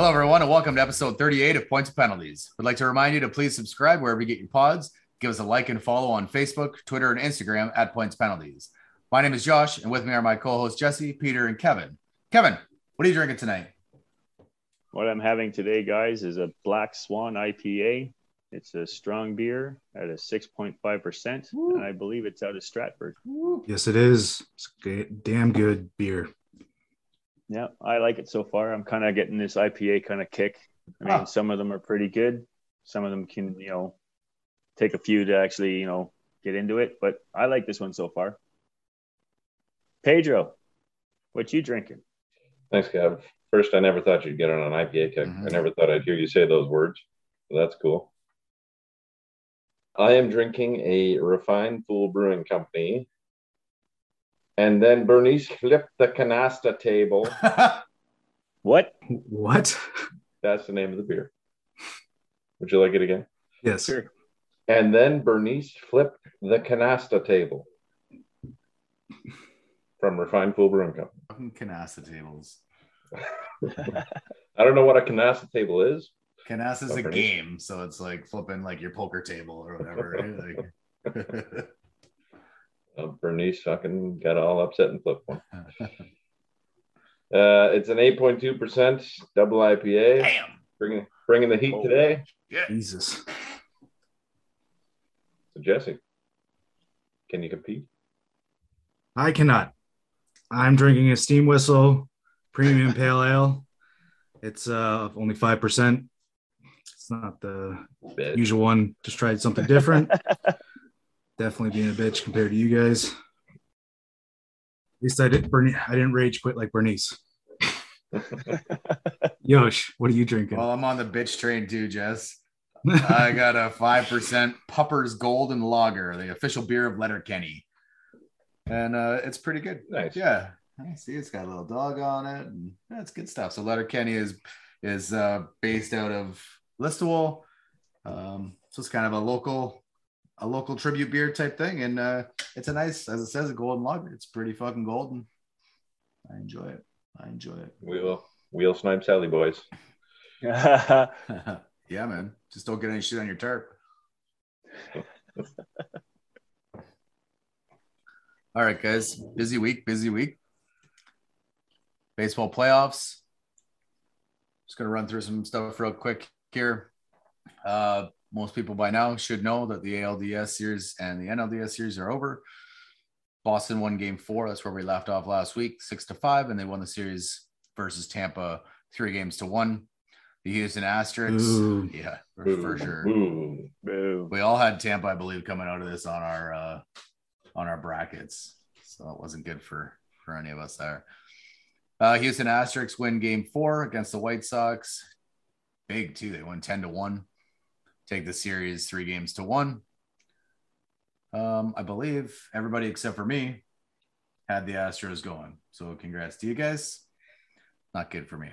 Hello, everyone, and welcome to episode 38 of Points of Penalties. We'd like to remind you to please subscribe wherever you get your pods. Give us a like and follow on Facebook, Twitter, and Instagram at Points Penalties. My name is Josh, and with me are my co hosts Jesse, Peter, and Kevin. Kevin, what are you drinking tonight? What I'm having today, guys, is a Black Swan IPA. It's a strong beer at a 6.5%, and I believe it's out of Stratford. Yes, it is. It's a damn good beer. Yeah, I like it so far. I'm kind of getting this IPA kind of kick. I mean, Huh. some of them are pretty good. Some of them can, you know, take a few to actually, you know, get into it. But I like this one so far. Pedro, what you drinking? Thanks, Kev. First, I never thought you'd get on an IPA kick. Mhm. I never thought I'd hear you say those words. So that's cool. I am drinking a refined Fool Brewing Company. And then Bernice flipped the canasta table. What? What? That's the name of the beer. Would you like it again? Yes. Sure. And then Bernice flipped the canasta table from Refined Fool Brewing Company. Fucking canasta tables. I don't know what a canasta table is. Canasta is oh, a game, so it's like flipping like your poker table or whatever, right? Like, Uh, Bernice fucking got all upset and flipped one. Uh, it's an 8.2% double IPA. Damn. Bringing, bringing the heat Oh. today. Yeah. Jesus. So, Jesse, can you compete? I cannot. I'm drinking a steam whistle premium pale ale. It's uh only five percent. It's not the Bitch. usual one. Just tried something different. Definitely being a bitch compared to you guys. At least I didn't Bernie I didn't rage quit like Bernice. Yosh, what are you drinking? Well, I'm on the bitch train too, Jess. I got a 5% Puppers Golden Lager, the official beer of Letterkenny. And uh, it's pretty good. Nice. Yeah. I see it's got a little dog on it. And that's good stuff. So Letterkenny is is uh, based out of Listowel. Um, so it's kind of a local a local tribute beer type thing. And uh, it's a nice, as it says, a golden lager. It's pretty fucking golden. I enjoy it. I enjoy it. Wheel, wheel snipe Sally boys. yeah, man. Just don't get any shit on your tarp. All right, guys. Busy week, busy week. Baseball playoffs. Just gonna run through some stuff real quick here. Uh, most people by now should know that the ALDS series and the NLDS series are over. Boston won game four. That's where we left off last week, six to five, and they won the series versus Tampa three games to one. The Houston Asterisks, Ooh. yeah, for, Boo, for sure. boo. Boo. We all had Tampa, I believe, coming out of this on our uh, on our brackets, so it wasn't good for for any of us there. Uh, Houston Asterisks win Game Four against the White Sox. Big too. They won ten to one. Take the series three games to one. Um, I believe everybody except for me had the Astros going. So congrats to you guys. Not good for me.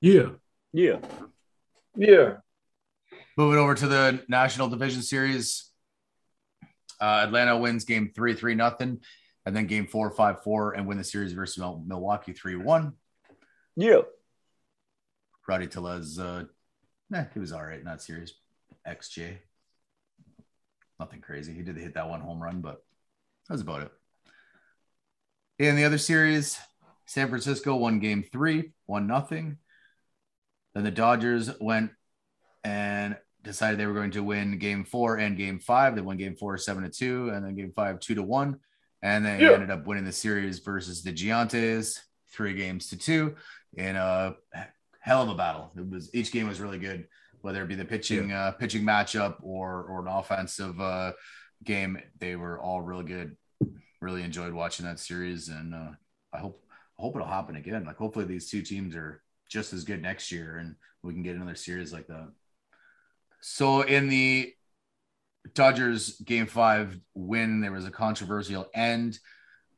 Yeah. Yeah. Yeah. Moving over to the National Division Series, uh, Atlanta wins game three, three nothing, and then game four, five, four, and win the series versus Milwaukee three one. Yeah. Rowdy Tellez, uh, eh, he was all right not serious. XJ, nothing crazy. He did hit that one home run, but that was about it. In the other series, San Francisco won game three, one nothing. Then the Dodgers went and decided they were going to win game four and game five. They won game four seven to two, and then game five two to one. And they Yeah. ended up winning the series versus the Giantes three games to two in a hell of a battle. It was each game was really good, whether it be the pitching uh, pitching matchup or or an offensive uh, game. They were all really good. Really enjoyed watching that series, and uh, I hope I hope it'll happen again. Like hopefully these two teams are just as good next year, and we can get another series like that. So in the Dodgers game five win, there was a controversial end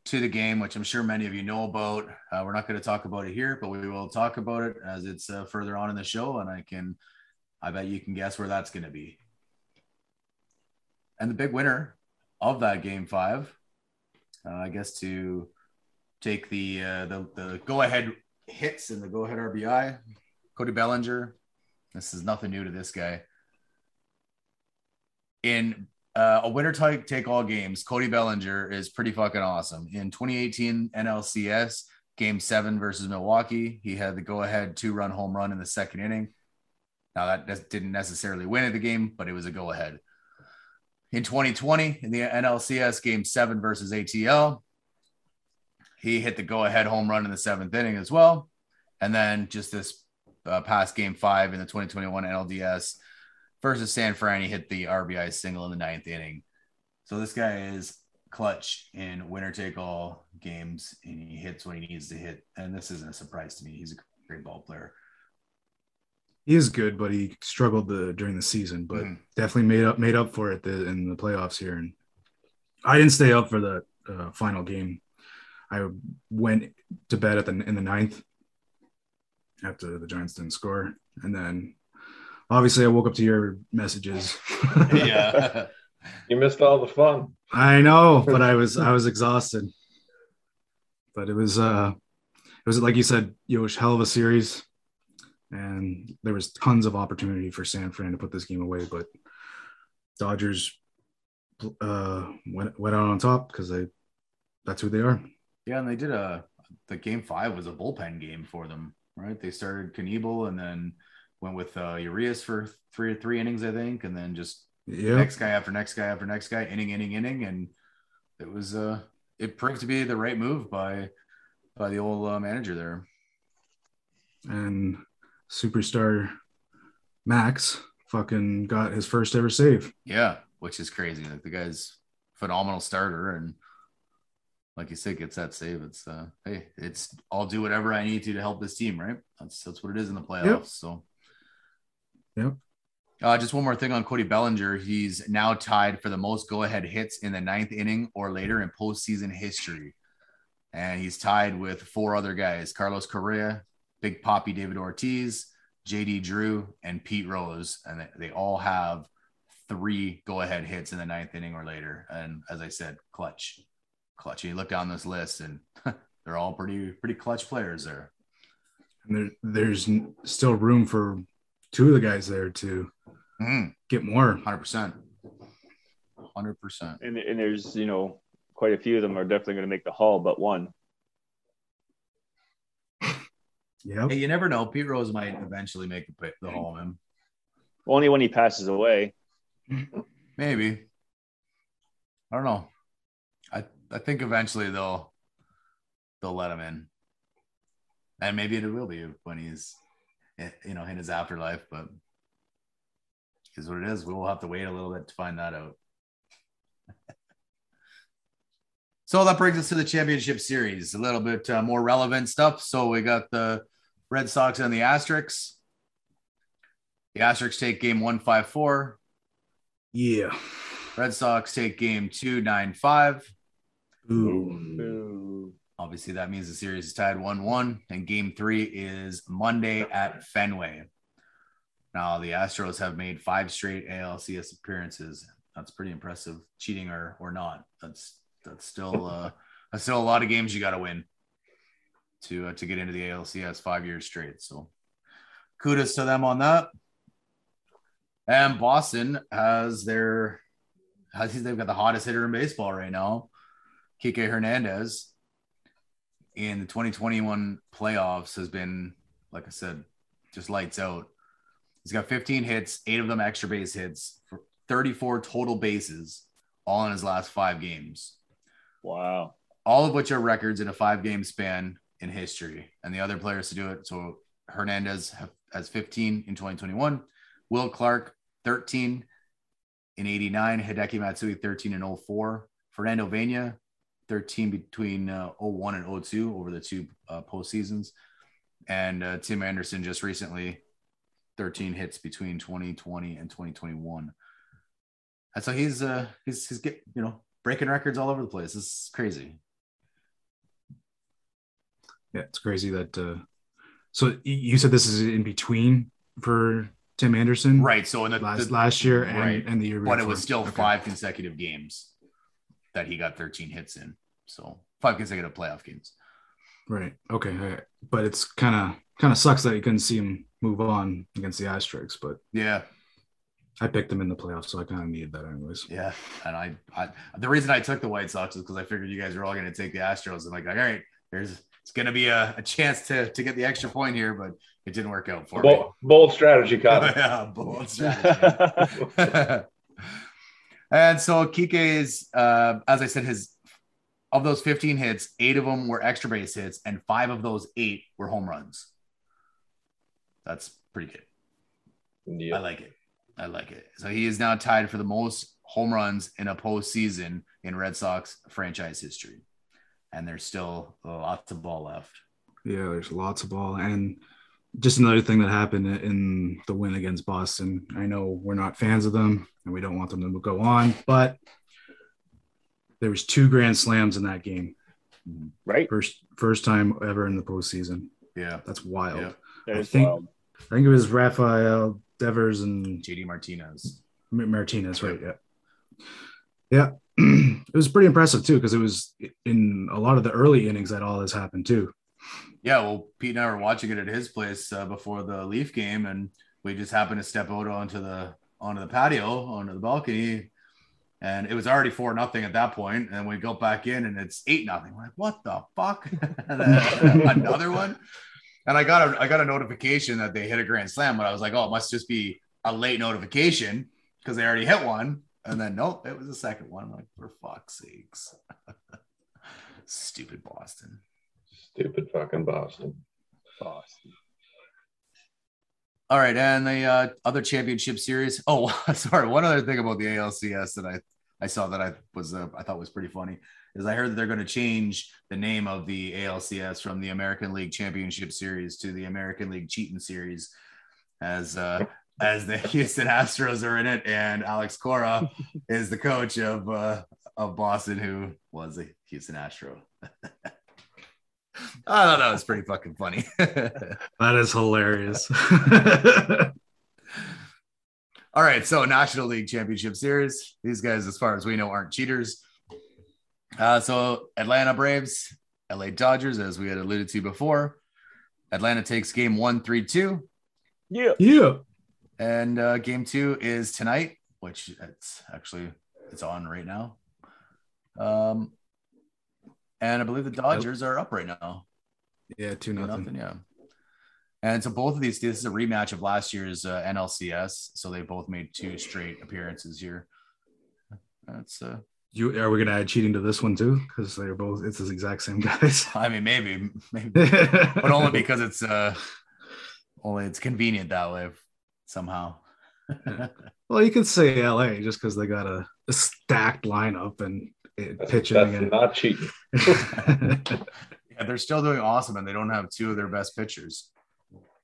to the game, which I'm sure many of you know about. Uh, we're not going to talk about it here, but we will talk about it as it's uh, further on in the show, and I can, I bet you can guess where that's going to be. And the big winner of that game five, uh, I guess to take the uh, the, the go ahead hits and the go ahead RBI. Cody Bellinger. This is nothing new to this guy. In uh, a winner take, take all games, Cody Bellinger is pretty fucking awesome. In 2018 NLCS, game seven versus Milwaukee, he had the go ahead two run home run in the second inning. Now, that didn't necessarily win the game, but it was a go ahead. In 2020, in the NLCS game seven versus ATL, he hit the go ahead home run in the seventh inning as well. And then just this uh, past game five in the 2021 NLDS versus San Fran, he hit the RBI single in the ninth inning. So this guy is clutch in winner take all games and he hits when he needs to hit. And this isn't a surprise to me. He's a great ball player. He is good, but he struggled the, during the season, but mm. definitely made up made up for it the, in the playoffs here. And I didn't stay up for the uh, final game. I went to bed at the in the ninth after the Giants didn't score, and then obviously I woke up to your messages. yeah, you missed all the fun. I know, but I was I was exhausted. But it was uh it was like you said, Yosh, hell of a series. And there was tons of opportunity for San Fran to put this game away, but Dodgers uh went went out on top because they that's who they are. Yeah, and they did a the game five was a bullpen game for them, right? They started Knebel and then went with uh Urias for three three innings, I think, and then just yeah. next guy after next guy after next guy, inning, inning, inning, and it was uh it proved to be the right move by by the old uh, manager there. And superstar Max fucking got his first ever save. Yeah, which is crazy. Like the guy's phenomenal starter and like you said, gets that save. It's uh hey, it's I'll do whatever I need to to help this team, right? That's that's what it is in the playoffs. Yep. So yep. Uh, just one more thing on Cody Bellinger. He's now tied for the most go ahead hits in the ninth inning or later in postseason history. And he's tied with four other guys Carlos Correa, Big Papi David Ortiz, JD Drew, and Pete Rose. And they all have three go ahead hits in the ninth inning or later. And as I said, clutch, clutch. You look down this list and they're all pretty, pretty clutch players there. And there, there's still room for two of the guys there to mm. get more. Hundred percent. Hundred percent. And and there's you know quite a few of them are definitely going to make the hall, but one. Yeah. Hey, you never know. Pete Rose might eventually make the, the hall, man. Only when he passes away. Maybe. I don't know. I I think eventually they'll they'll let him in, and maybe it will be when he's you know in his afterlife. But is what it is. We will have to wait a little bit to find that out. so that brings us to the championship series, a little bit uh, more relevant stuff. So we got the Red Sox and the Asterix. The Asterix take game one five four. Yeah. Red Sox take game two nine five. Ooh. Obviously, that means the series is tied 1 1, and game three is Monday at Fenway. Now, the Astros have made five straight ALCS appearances. That's pretty impressive, cheating or, or not. That's that's still uh, that's still a lot of games you got to win to uh, to get into the ALCS five years straight. So, kudos to them on that. And Boston has their, has they've got the hottest hitter in baseball right now, Kike Hernandez. In the 2021 playoffs, has been like I said, just lights out. He's got 15 hits, eight of them extra base hits, for 34 total bases, all in his last five games. Wow. All of which are records in a five game span in history. And the other players to do it. So Hernandez has 15 in 2021, Will Clark 13 in 89, Hideki Matsui 13 in 04, Fernando Viña 13 between uh, 01 and 02 over the two uh, postseasons. And uh, Tim Anderson just recently 13 hits between 2020 and 2021. And so he's uh he's he's get you know breaking records all over the place. This is crazy. Yeah, it's crazy that uh so you said this is in between for Tim Anderson. Right. So in the last, the, last year and, right. and the year before. But it was still okay. five consecutive games that he got 13 hits in. So five consecutive playoff games. Right. Okay. But it's kind of kind of sucks that you couldn't see him move on against the Asterix, but yeah, I picked them in the playoffs, so I kind of needed that anyways. Yeah, and I, I the reason I took the White Sox is because I figured you guys were all going to take the Astros. and like, all right, there's it's going to be a, a, chance to to get the extra point here, but it didn't work out for bold, me. Bold strategy, Kyle. yeah, bold strategy. and so Kike's, uh, as I said, his of those 15 hits, eight of them were extra base hits, and five of those eight were home runs. That's pretty good. Yeah. I like it. I like it. So he is now tied for the most home runs in a postseason in Red Sox franchise history. And there's still lots of ball left. Yeah, there's lots of ball. And just another thing that happened in the win against Boston. I know we're not fans of them and we don't want them to go on, but there was two grand slams in that game. Right. First first time ever in the postseason. Yeah. That's wild. Yeah. That I think, wild. I think it was Rafael Devers and JD Martinez. Martinez, right? Yeah. Yeah. it was pretty impressive too, because it was in a lot of the early innings that all this happened too. Yeah, well, Pete and I were watching it at his place uh, before the Leaf game, and we just happened to step out onto the onto the patio, onto the balcony, and it was already four nothing at that point. And we go back in, and it's eight nothing. Like, what the fuck? another one. And I got a I got a notification that they hit a grand slam, but I was like, oh, it must just be a late notification because they already hit one. And then nope, it was the second one. I'm like, for fuck's sakes. Stupid Boston. Stupid fucking Boston. Boston. All right, and the uh, other championship series. Oh, sorry. One other thing about the ALCS that I I saw that I was uh, I thought was pretty funny is I heard that they're going to change the name of the ALCS from the American League Championship Series to the American League Cheating Series, as uh, as the Houston Astros are in it, and Alex Cora is the coach of uh, of Boston, who was a Houston Astro. I thought that was pretty fucking funny. that is hilarious. All right, so National League Championship Series. These guys, as far as we know, aren't cheaters. Uh, so Atlanta Braves, LA Dodgers, as we had alluded to before. Atlanta takes game one, three, two. Yeah. Yeah. And uh, game two is tonight, which it's actually it's on right now. Um, and I believe the Dodgers are up right now. Yeah, two nothing. nothing. Yeah. And so both of these, this is a rematch of last year's uh, NLCS. So they both made two straight appearances here. That's uh, you are we gonna add cheating to this one too? Because they're both it's the exact same guys. I mean, maybe, maybe, but only because it's uh only it's convenient that way somehow. well, you could say LA just because they got a, a, stacked lineup and that's, pitching. That's and... not cheating. yeah, they're still doing awesome, and they don't have two of their best pitchers,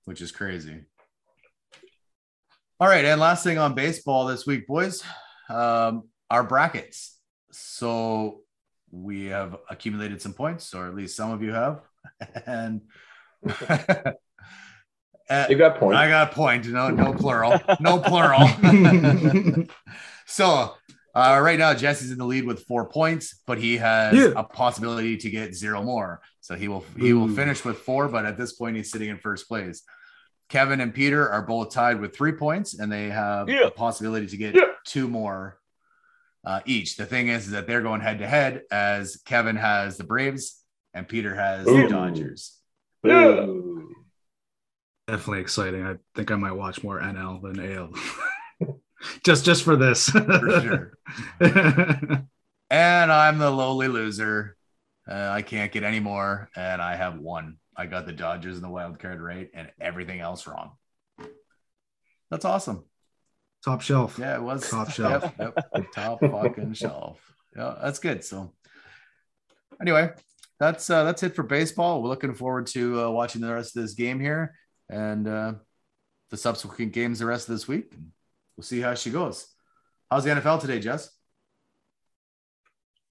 which is crazy. All right, and last thing on baseball this week, boys, um, our brackets so we have accumulated some points, or at least some of you have. and you got point. I got point. No, no plural. No plural. so uh, right now, Jesse's in the lead with four points, but he has yeah. a possibility to get zero more. So he will he will finish with four, but at this point, he's sitting in first place. Kevin and Peter are both tied with three points, and they have yeah. a possibility to get yeah. two more uh, each. The thing is, is that they're going head to head as Kevin has the Braves and Peter has Ooh. the Dodgers. Ooh. Definitely exciting. I think I might watch more NL than AL. just just for this. for sure. and I'm the lowly loser. Uh, I can't get any more, and I have one. I got the Dodgers and the wild card right, and everything else wrong. That's awesome. Top shelf. Yeah, it was top shelf. Yep, yep. top fucking shelf. Yeah, that's good. So, anyway, that's uh, that's it for baseball. We're looking forward to uh, watching the rest of this game here and uh, the subsequent games the rest of this week. We'll see how she goes. How's the NFL today, Jess?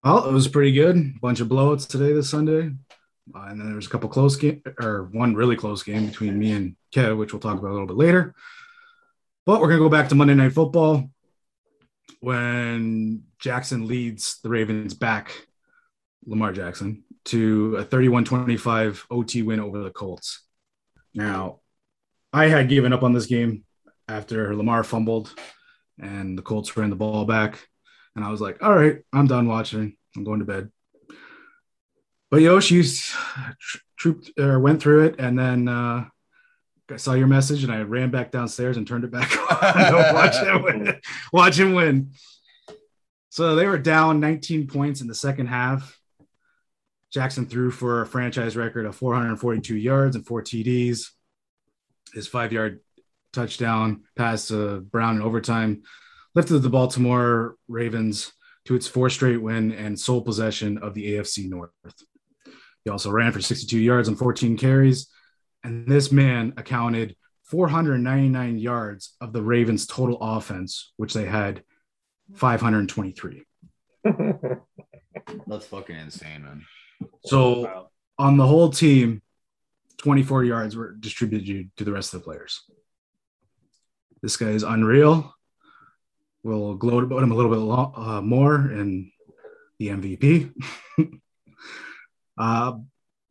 Well, it was pretty good. A bunch of blowouts today, this Sunday, uh, and then there was a couple close game or one really close game between me and Kev, which we'll talk about a little bit later. But we're going to go back to Monday Night Football when Jackson leads the Ravens back Lamar Jackson, to a 31 25 OT win over the Colts. Now, I had given up on this game after Lamar fumbled and the Colts ran the ball back. And I was like, all right, I'm done watching. I'm going to bed. But Yoshi's trooped or went through it, and then uh, I saw your message, and I ran back downstairs and turned it back on. watch him win. Watch him win. So they were down 19 points in the second half. Jackson threw for a franchise record of 442 yards and four TDs. His five yard touchdown pass to Brown in overtime lifted the Baltimore Ravens to its fourth straight win and sole possession of the AFC North. He also ran for 62 yards and 14 carries. And this man accounted 499 yards of the Ravens' total offense, which they had 523. That's fucking insane, man. So Wow. on the whole team, 24 yards were distributed to the rest of the players. This guy is unreal. We'll gloat about him a little bit lo- uh, more in the MVP. uh,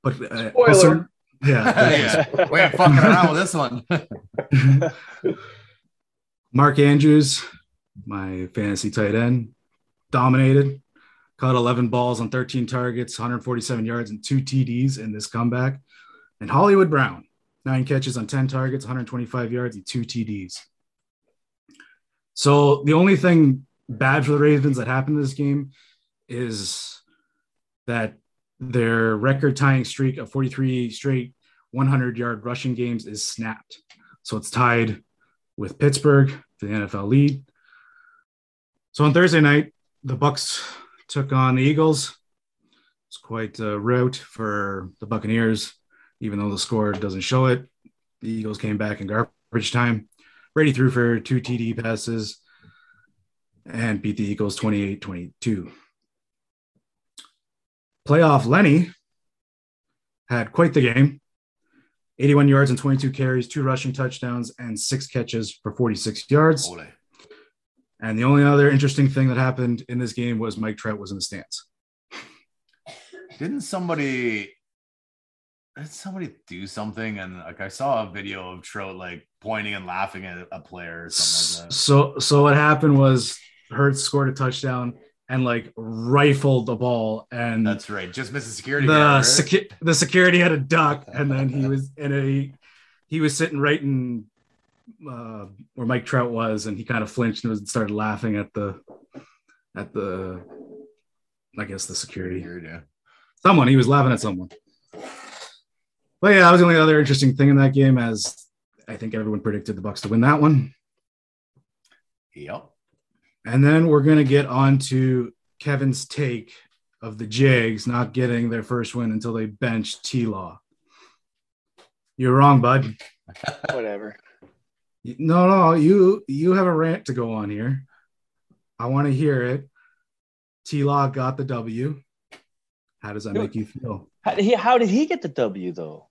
but uh, also- yeah, yeah. We ain't fucking around with this one. Mark Andrews, my fantasy tight end, dominated, caught 11 balls on 13 targets, 147 yards, and two TDs in this comeback. And Hollywood Brown, nine catches on 10 targets, 125 yards, and two TDs. So the only thing bad for the Ravens that happened in this game is that their record tying streak of 43 straight 100 yard rushing games is snapped. So it's tied with Pittsburgh for the NFL lead. So on Thursday night, the Bucks took on the Eagles. It's quite a rout for the Buccaneers, even though the score doesn't show it. The Eagles came back in garbage time. Brady threw for two TD passes and beat the Eagles 28 22. Playoff Lenny had quite the game 81 yards and 22 carries, two rushing touchdowns, and six catches for 46 yards. Ole. And the only other interesting thing that happened in this game was Mike Trout was in the stands. Didn't somebody did somebody do something and like I saw a video of Trout like pointing and laughing at a player or something like that. So, so what happened was Hurts scored a touchdown and like rifled the ball, and That's right. Just missed a security the guard, right? secu- the security had a duck, and then he was in a he was sitting right in uh, where Mike Trout was, and he kind of flinched and was, started laughing at the at the I guess the security Security, yeah. someone he was laughing at someone. But yeah, that was the only other interesting thing in that game, as I think everyone predicted the Bucks to win that one. Yep. And then we're going to get on to Kevin's take of the Jags not getting their first win until they bench T Law. You're wrong, bud. Whatever. No, no, you you have a rant to go on here. I want to hear it. T Law got the W. How does that make you feel? How did he, how did he get the W though?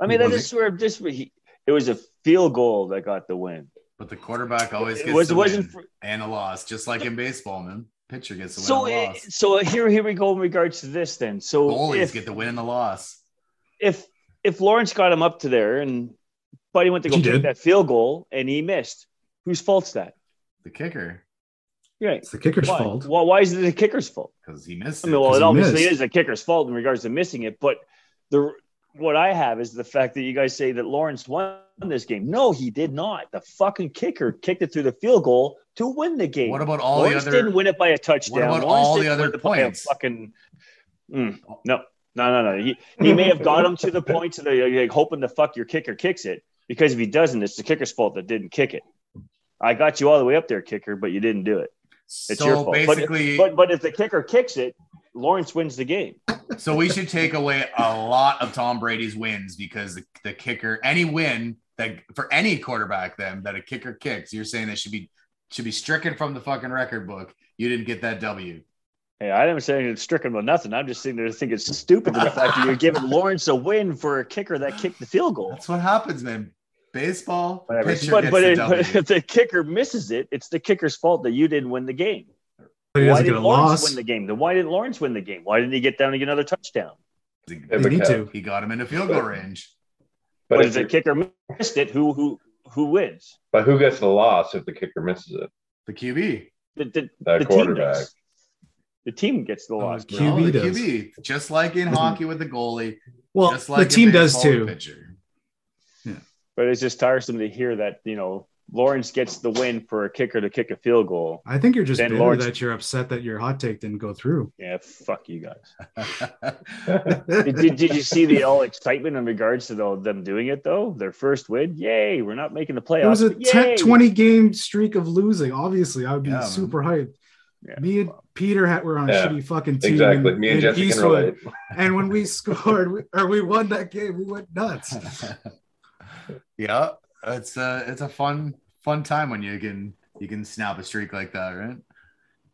I mean, Who I was just swear, just he, it was a field goal that got the win. But the quarterback always It gets was the wasn't win for, and a loss, just like in baseball, man. Pitcher gets the win so. and a eh, loss. So here, here we go in regards to this. Then, so Goalies if, get the win and the loss. if if Lawrence got him up to there and Buddy went to go He kick did. that field goal and he missed, whose fault's that? The kicker, Right. It's the kicker's Why? fault. Well, why is it the kicker's fault? because he missed I mean, well, 'cause it obviously missed. is the kicker's fault in regards to missing it, but the what I have is the fact that you guys say that Lawrence won this game. No, he did not. The fucking kicker kicked it through the field goal to win the game. what about all Lawrence the other? didn't win it by a touchdown. What about Lawrence all the other win it by a points? Fucking Mm, no, no, no, no. He he may have got him to the point to the like, hoping the fuck your kicker kicks it because if he doesn't, it's the kicker's fault that didn't kick it. I got you all the way up there, kicker, but you didn't do it. It's so your fault. But- basically, But but if the kicker kicks it, Lawrence wins the game. so we should take away a lot of Tom Brady's wins because the, the kicker, any win that for any quarterback, then that a kicker kicks, you're saying that should be should be stricken from the fucking record book. You didn't get that W. Hey, I didn't say it's stricken about nothing. I'm just sitting there thinking it's stupid the fact that you're giving Lawrence a win for a kicker that kicked the field goal. That's what happens, man. Baseball, Whatever. But but, it, but if the kicker misses it, it's the kicker's fault that you didn't win the game. But he Why doesn't get a Lawrence loss. win the game? Then why didn't Lawrence win the game? Why didn't he get down and get another touchdown? He, Yeah, They need to. he got him into field goal range. But, But if if the kicker missed it, who who who wins? but who gets the loss if the kicker misses it? The QB. The, the, the quarterback. does. The team gets the Oh, loss. Q- bro. QB the does. QB. Just like in hockey with the goalie. Well, just like the team does too. the pitcher. But it's just tiresome to hear that you know Lawrence gets the win for a kicker to kick a field goal. I think you're just Then bitter Lawrence- that you're upset that your hot take didn't go through. Yeah, fuck you guys. Did, did, did you see the all excitement in regards to the, them doing it though? Their first win, yay! We're not making the playoffs. It was a but 10, yay! 20 game streak of losing. Obviously, I would be Yeah, man. super hyped. Yeah. Me and Peter had, were on a Yeah, shitty fucking team. Exactly. in- Me and in Jesse Eastwood. And when we scored we, or we won that game, we went nuts. yeah, it's a it's a fun fun time when you can you can snap a streak like that, right?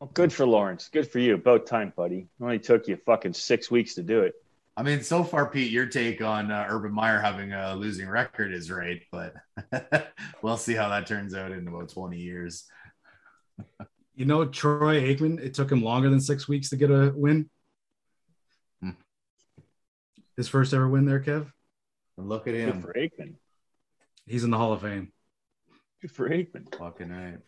Well, good for Lawrence. Good for you. About time, buddy. It only took you fucking six weeks to do it. I mean, so far, Pete, your take on uh, Urban Meyer having a losing record is right, but we'll see how that turns out in about 20 years. You know, Troy Aikman, it took him longer than six weeks to get a win. Hmm. His first ever win there, Kev. Look at Good him. for Aikman. He's in the Hall of Fame. Good for Aikman. Fucking right.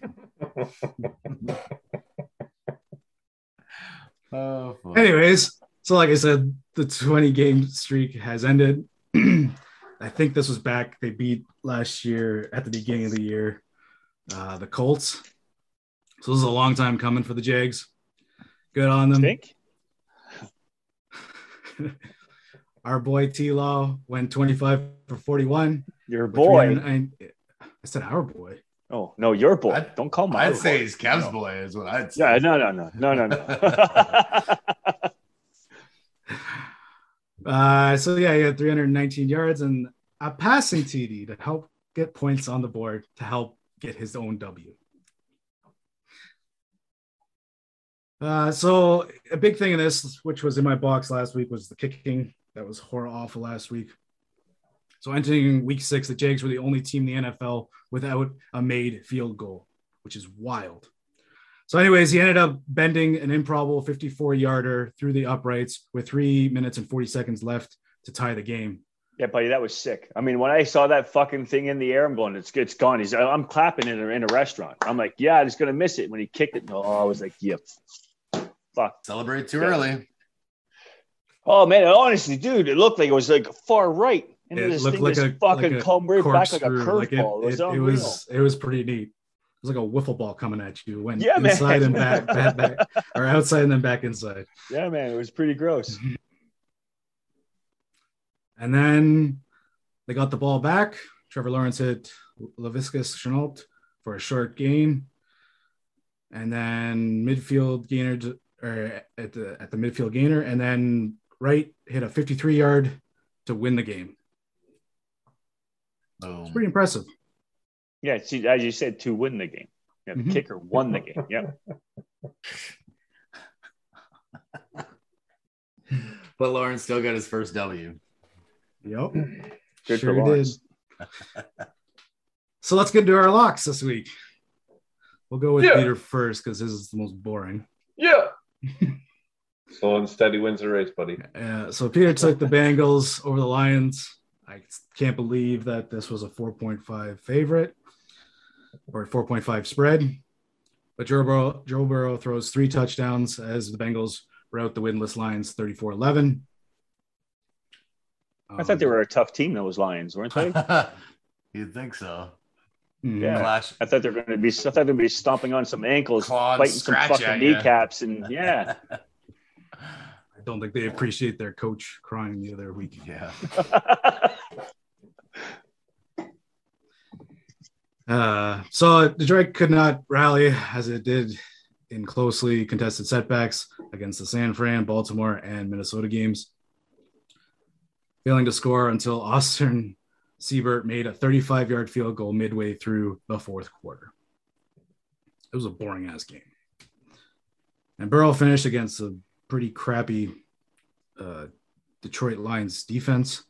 oh, fuck. Anyways, so like I said, the 20 game streak has ended. I think this was back. They beat last year at the beginning of the year, uh, the Colts. So this is a long time coming for the Jags. Good on them. Think? Our boy T Law went 25 for 41. Your boy. 309 I said our boy. Oh no, your boy. I'd- Don't call my I'd boy. say he's Kev's No. boy, is what I'd say. Yeah, no, no, no, no, no, no. Uh, so yeah, he had 319 yards and a passing TD to help get points on the board to help get his own W. Uh, so a big thing in this, which was in my box last week, was the kicking. That was horror awful last week. So entering week six, the Jags were the only team in the NFL without a made field goal, which is wild. So, anyways, he ended up bending an improbable 54 yarder through the uprights with three minutes and 40 seconds left to tie the game. yeah, buddy, that was sick. I mean, when I saw that fucking thing in the air, I'm going, it's it's gone. He's I'm clapping in a, in a restaurant. I'm like, yeah, he's gonna miss it when he kicked it. No, I was like, yep. Fuck. Celebrate too Yeah. early. Oh man, honestly, dude, it looked like it was like far right. And It this looked thing like just a- fucking like come right back like a Corkscrew, like it, curveball. it, was it, it was it was pretty neat. It was like a wiffle ball coming at you, went Yeah, inside and back, back, back, or outside and then back inside. yeah, man, it was pretty gross. And then they got the ball back. Trevor Lawrence hit Laviska Shenault for a short gain. And then midfield gainer or at the at the midfield gainer, and then Wright hit a 53 yard to win the game. Boom. It's pretty impressive. Yeah, see, as you said, to win the game. Yeah, the Mhm. kicker won the game. Yeah. But Lawrence still got his first W. Yep. Good Sure for Lawrence. So let's get into our locks this week. We'll go with Yeah. Peter first because his is the most boring. Yeah. Slow and steady wins the race, buddy. Uh, so Peter took the Bengals over the Lions. I can't believe that this was a 4.5 favorite or 4.5 spread. But Joe Burrow, Joe Burrow throws three touchdowns as the Bengals rout the winless Lions 34 11. I thought they were a tough team, those Lions, weren't they? You'd think so. Yeah. Clash. I thought they were going to be. I thought they'd be stomping on some ankles, Claws, biting some scratch fucking at ya. kneecaps, and yeah. I don't think they appreciate their coach crying the other week. Yeah. Uh, so Detroit could not rally as it did in closely contested setbacks against the San Fran, Baltimore, and Minnesota games, failing to score until Austin Seibert made a 35 yard field goal midway through the fourth quarter. It was a boring ass game. And Burrow finished against a pretty crappy uh, Detroit Lions defense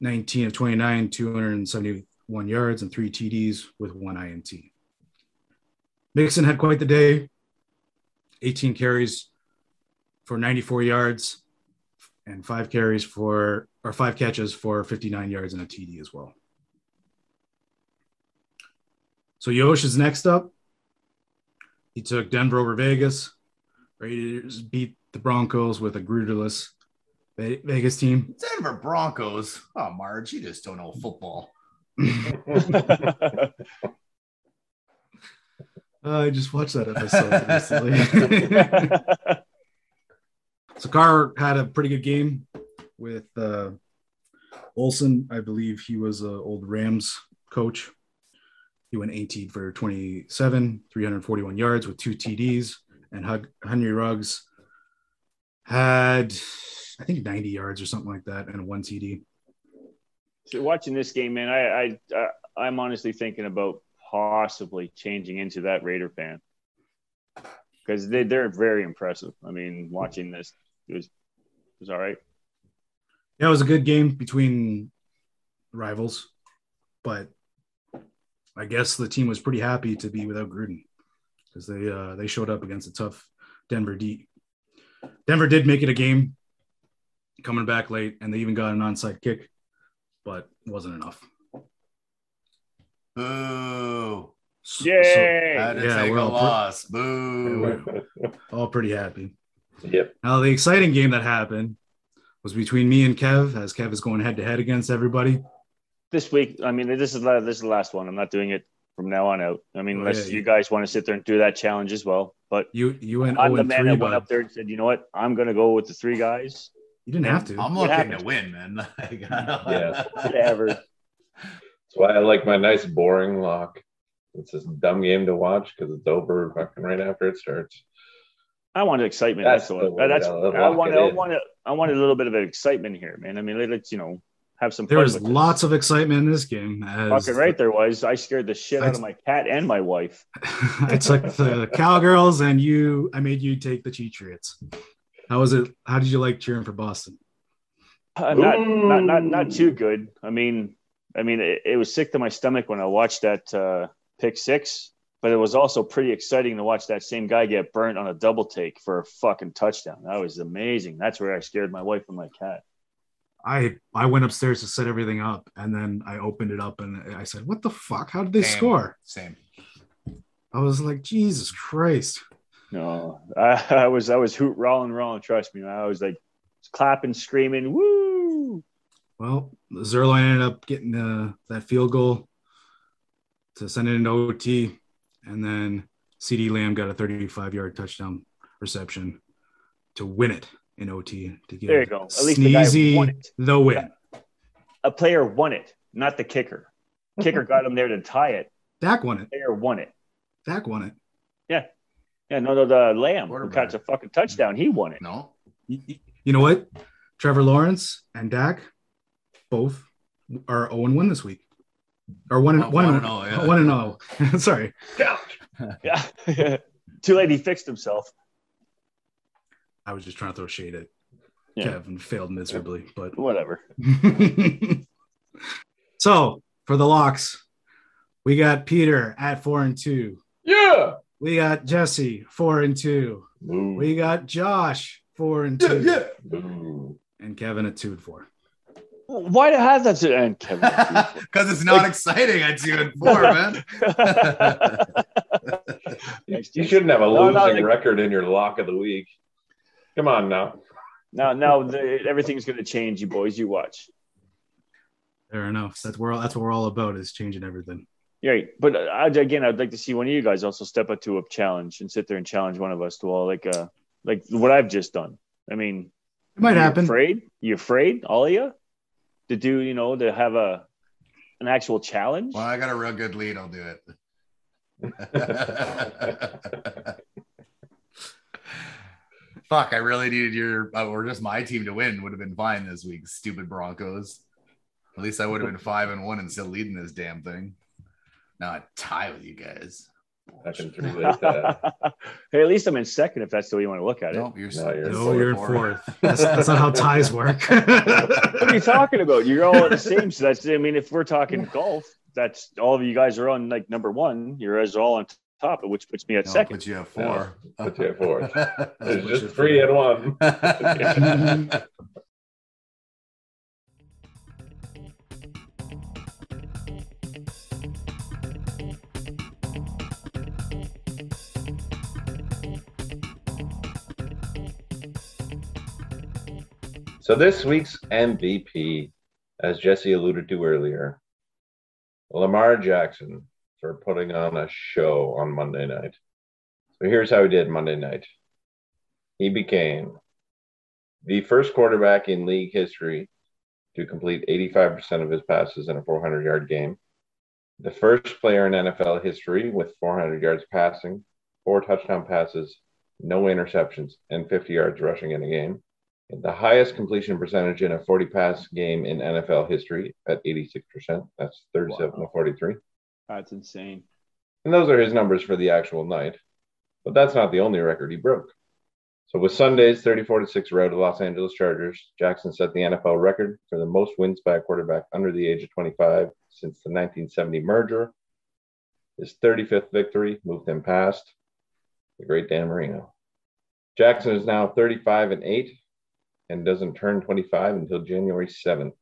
19 of 29, 271 yards, and three TDs with one INT. Mixon had quite the day 18 carries for 94 yards and five carries for or five catches for 59 yards and a TD as well. So Yosh is next up. He took Denver over Vegas. Raiders beat the Broncos with a Gruderless Vegas team. Denver Broncos. Oh, Marge, you just don't know football. uh, I just watched that episode recently. so Carr had a pretty good game with uh, Olson. I believe he was an old Rams coach. He went 18 for 27, 341 yards with two TDs. And Henry Ruggs had, I think, 90 yards or something like that and one TD. So watching this game, man, I, I, uh, I'm honestly thinking about possibly changing into that Raider fan because they, they're very impressive. I mean, watching this it was, it was all right. Yeah, it was a good game between rivals, but I guess the team was pretty happy to be without Gruden because they uh, they showed up against a tough Denver D. Denver did make it a game, coming back late, and they even got an onside kick, but wasn't enough. Boo! Yay! So, yeah, we're all loss. Pre- Boo! all pretty happy. Yep. Now the exciting game that happened was between me and Kev, as Kev is going head to head against everybody. This week, I mean, this is this is the last one. I'm not doing it from now on out. I mean, oh, unless yeah, you guys want to sit there and do that challenge as well. But you you went. I'm the oh man three, that went up there and said, you know what, I'm going to go with the three guys. You didn't have to. I'm looking to win, man. yeah, whatever. That's why I like my nice boring lock. It's this dumb game to watch because it's over fucking right after it starts. I want excitement. That's, that's what. That's. I want. I want. I want a little bit of excitement here, man. I mean, let's you know have some. There was lots of excitement in this game. Fucking right, there was. I scared the shit out of my cat and my wife. I took the cowgirls, and you. I made you take the Cheatriots. How was it? How did you like cheering for Boston? Uh, not, not, not, not too good. I mean, I mean, it, it was sick to my stomach when I watched that uh, pick six but it was also pretty exciting to watch that same guy get burnt on a double take for a fucking touchdown. That was amazing. That's where I scared my wife and my cat. I I went upstairs to set everything up, and then I opened it up and I said, "What the fuck? How did they Same. score?" Same. I was like, "Jesus Christ!" No, I, I was I was hoot rolling rolling. Trust me, I was like clapping, screaming, "Woo!" Well, Zuerlein ended up getting uh, that field goal to send it into OT. And then CeeDee Lamb got a 35 yard touchdown reception to win it in OT to get there you go. At least Sneezy the, guy won it. the win. A player won it, not the kicker. Kicker got him there to tie it. Dak won it. Player won it. Dak won it. Yeah. Yeah, no, no, the Lamb who catch a fucking touchdown, he won it. No. You, you know what? Trevor Lawrence and Dak both are 0 1 this week or 1 and, oh. oh, yeah. one and oh. Sorry. Yeah. yeah. Too late. He fixed himself. I was just trying to throw shade at yeah. Kevin. Failed miserably, but whatever. so for the locks, we got Peter at four and two. Yeah. We got Jesse four and two. Ooh. We got Josh four and two. Yeah. yeah. And Kevin at two and four. Why do have that to end, Kevin? Because it's not like, exciting at two and four, man. you shouldn't have a losing no, no, record in your lock of the week. Come on now. Now, now the, everything's going to change, you boys. You watch. Fair enough. That's where that's what we're all about is changing everything. Yeah, but uh, again, I'd like to see one of you guys also step up to a challenge and sit there and challenge one of us to all like uh like what I've just done. I mean, it might happen. Afraid? You afraid? All of you? to do, you know, to have a an actual challenge? Well, I got a real good lead. I'll do it. Fuck, I really needed your uh, or just my team to win. Would have been fine this week, stupid Broncos. At least I would have been five and one and still leading this damn thing. Now I tie with you guys. hey, at least I'm in second if that's the way you want to look at it. No, you're, no, you're, no, you're in fourth. That's, that's, not how ties work. what are you talking about? You're all in the same. So that's, I mean, if we're talking golf, that's all of you guys are on like number one. You're guys all on top, which puts me at No, second. Put you at four. Put you at four. That's There's just three and one. So this week's MVP, as Jesse alluded to earlier, Lamar Jackson for putting on a show on Monday night. So here's how he did Monday night. He became the first quarterback in league history to complete 85% of his passes in a 400 yard game. The first player in NFL history with 400 yards passing, four touchdown passes, no interceptions, and 50 yards rushing in a game. The highest completion percentage in a 40 pass game in NFL history at 86%. That's 37 to 43. That's insane. And those are his numbers for the actual night. But that's not the only record he broke. So with Sunday's 34 to 6 rout of Los Angeles Chargers, Jackson set the NFL record for the most wins by a quarterback under the age of 25 since the 1970 merger. His 35th victory moved him past the great Dan Marino. Jackson is now 35 and 8 and doesn't turn 25 until January 7th.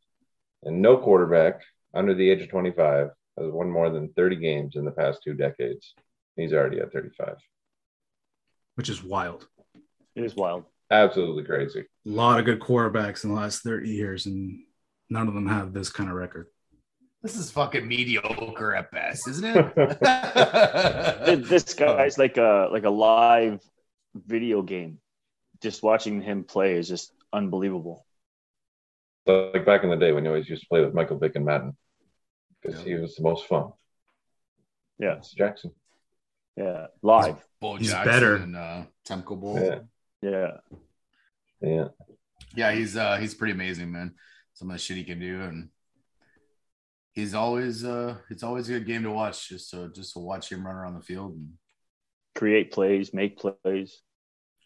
And no quarterback under the age of 25 has won more than 30 games in the past two decades. He's already at 35. which is wild. It is wild. Absolutely crazy. A lot of good quarterbacks in the last 30 years, and none of them have this kind of record. This is fucking mediocre at best, isn't it? This guy's like a like a live video game. Just watching him play is just unbelievable. Like back in the day when you always used to play with Michael Vick and Madden because he was the most fun. Yeah, That's Jackson. yeah, live. Bo He's Jackson better. and uh, Tecmo Bowl. Yeah. Yeah. Yeah, Yeah. he's uh he's pretty amazing, man. Some of the shit he can do, and he's always uh it's always a good game to watch. Just so just to watch him run around the field and create plays, make plays.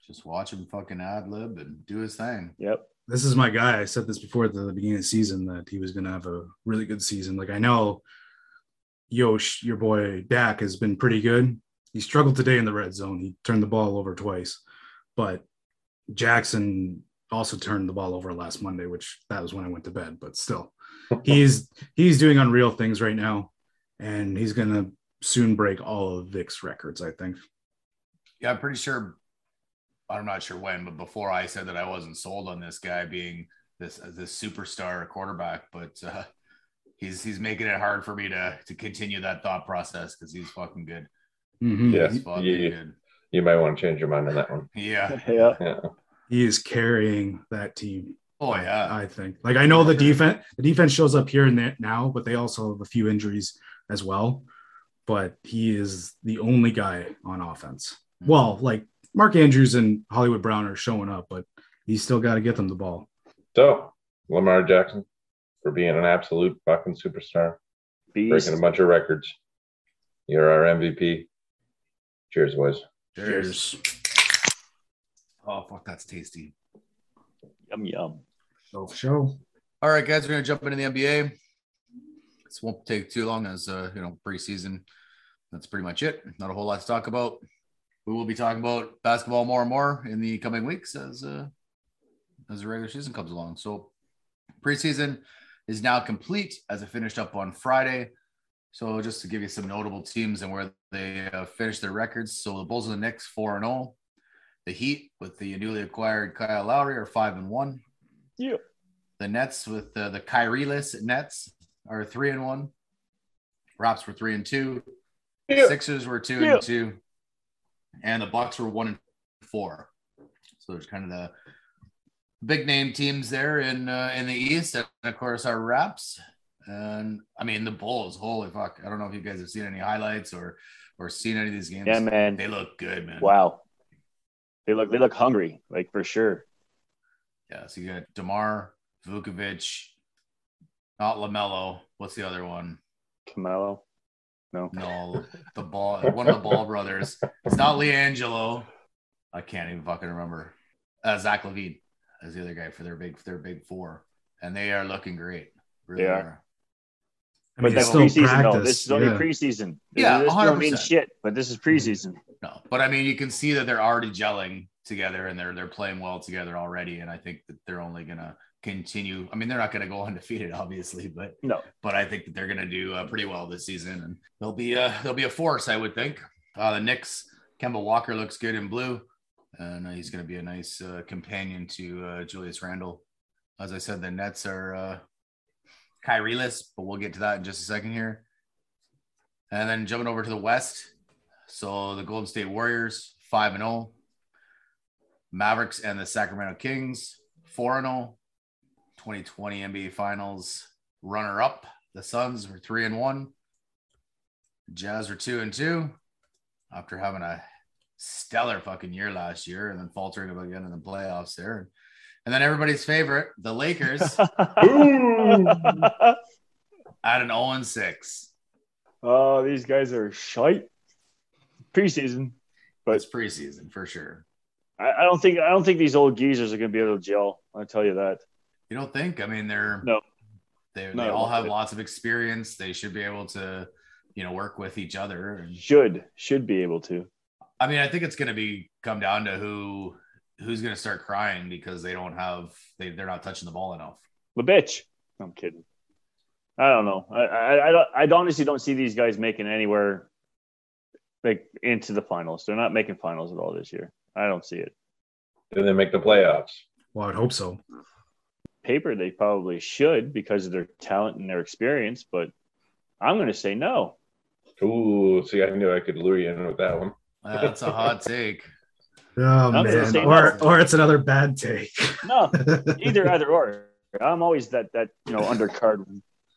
just watch him fucking ad lib and do his thing. Yep. This is my guy. I said this before at the beginning of the season that he was going to have a really good season. Like, I know Yosh, your boy Dak, has been pretty good. He struggled today in the red zone. He turned the ball over twice, but Jackson also turned the ball over last Monday, which that was when I went to bed. But still, he's he's doing unreal things right now, and he's gonna soon break all of Vick's records. I think. Yeah, I'm pretty sure. I'm not sure when, but before I said that I wasn't sold on this guy being this this superstar quarterback, but uh, he's he's making it hard for me to to continue that thought process because he's fucking good. Mhm. Yeah. He's fucking Yeah. good. You might want to change your mind on that one. Yeah. Yeah. Yeah. He is carrying that team. Oh yeah. I think. Like I know the defense, the defense shows up here and there now, but they also have a few injuries as well. But he is the only guy on offense. Well, like Mark Andrews and Hollywood Brown are showing up, but he's still got to get them the ball. So, Lamar Jackson for being an absolute fucking superstar, Beast. breaking a bunch of records. You're our MVP. Cheers, boys. Cheers. Oh fuck, that's tasty. Yum yum. So show. All right, guys, we're gonna jump into the NBA. This won't take too long as uh, you know, preseason. That's pretty much it. Not a whole lot to talk about. We will be talking about basketball more and more in the coming weeks as uh, as the regular season comes along. So preseason is now complete as it finished up on Friday. So just to give you some notable teams and where they uh, finished their records. So the Bulls and the Knicks four and zero. The Heat with the newly acquired Kyle Lowry are five and one. Yeah. The Nets with uh, the Kyrie-less Nets are three and one. Raps were three and two. Yeah. Sixers were two Yeah. and two, and the Bucks were one and four. So there's kind of the big name teams there in uh, in the East, and of course our Raps. And I mean the Bulls. Holy fuck! I don't know if you guys have seen any highlights or or seen any of these games. Yeah, man. They look good, man. Wow. They look they look hungry, like for sure. Yeah. So you got Demar, Vucevic, not Lamelo. What's the other one? Camelo. No. No, the ball, one of the Ball brothers. It's not LiAngelo. I can't even fucking remember. Uh, Zach LaVine is the other guy for their big, their big four, and they are looking great. Really They are. are. I But that's it's still preseason, though. practice. This is only yeah. preseason. Yeah, this don't mean shit, but this is preseason. No, but I mean, you can see that they're already gelling together and they're they're playing well together already. And I think that they're only gonna continue. I mean, they're not gonna go undefeated, obviously, but No. but I think that they're gonna do uh, pretty well this season, and they'll be uh they'll be a force, I would think. Uh, the Knicks, Kemba Walker looks good in blue, and uh, he's gonna be a nice uh, companion to uh, Julius Randle. As I said, the Nets are uh, Kyrie-less, but we'll get to that in just a second here. And then jumping over to the West, so the Golden State Warriors, 5 and 0. Mavericks and the Sacramento Kings, 4 and 0. 2020 NBA Finals runner up. The Suns were 3 and 1. Jazz were 2 and 2 after having a stellar fucking year last year and then faltering again in the playoffs there. And then everybody's favorite, the Lakers, at an 0 and 6. oh, these guys are shite. Preseason, But But- it's preseason for sure. I, I don't think I don't think these old geezers are going to be able to gel. I tell you that. You don't think? I mean, they're No. they they all have lots of experience. They should be able to, you know, work with each other. And Should should be able to. I mean, I think it's going to be come down to who who's going to start crying because they don't have they they're not touching the ball enough. The bitch. I'm kidding. I don't know. I I I, don't, I honestly don't see these guys making anywhere like into the finals. They're not making finals at all this year. I don't see it. Do they make the playoffs? Well, I'd hope so. Paper they probably should because of their talent and their experience, but I'm going to say no. Ooh, see, I knew I could lure you in with that one. Uh, That's a hot take. Oh I'm man, or no. or it's another bad take. No, either either or. I'm always that that you know undercard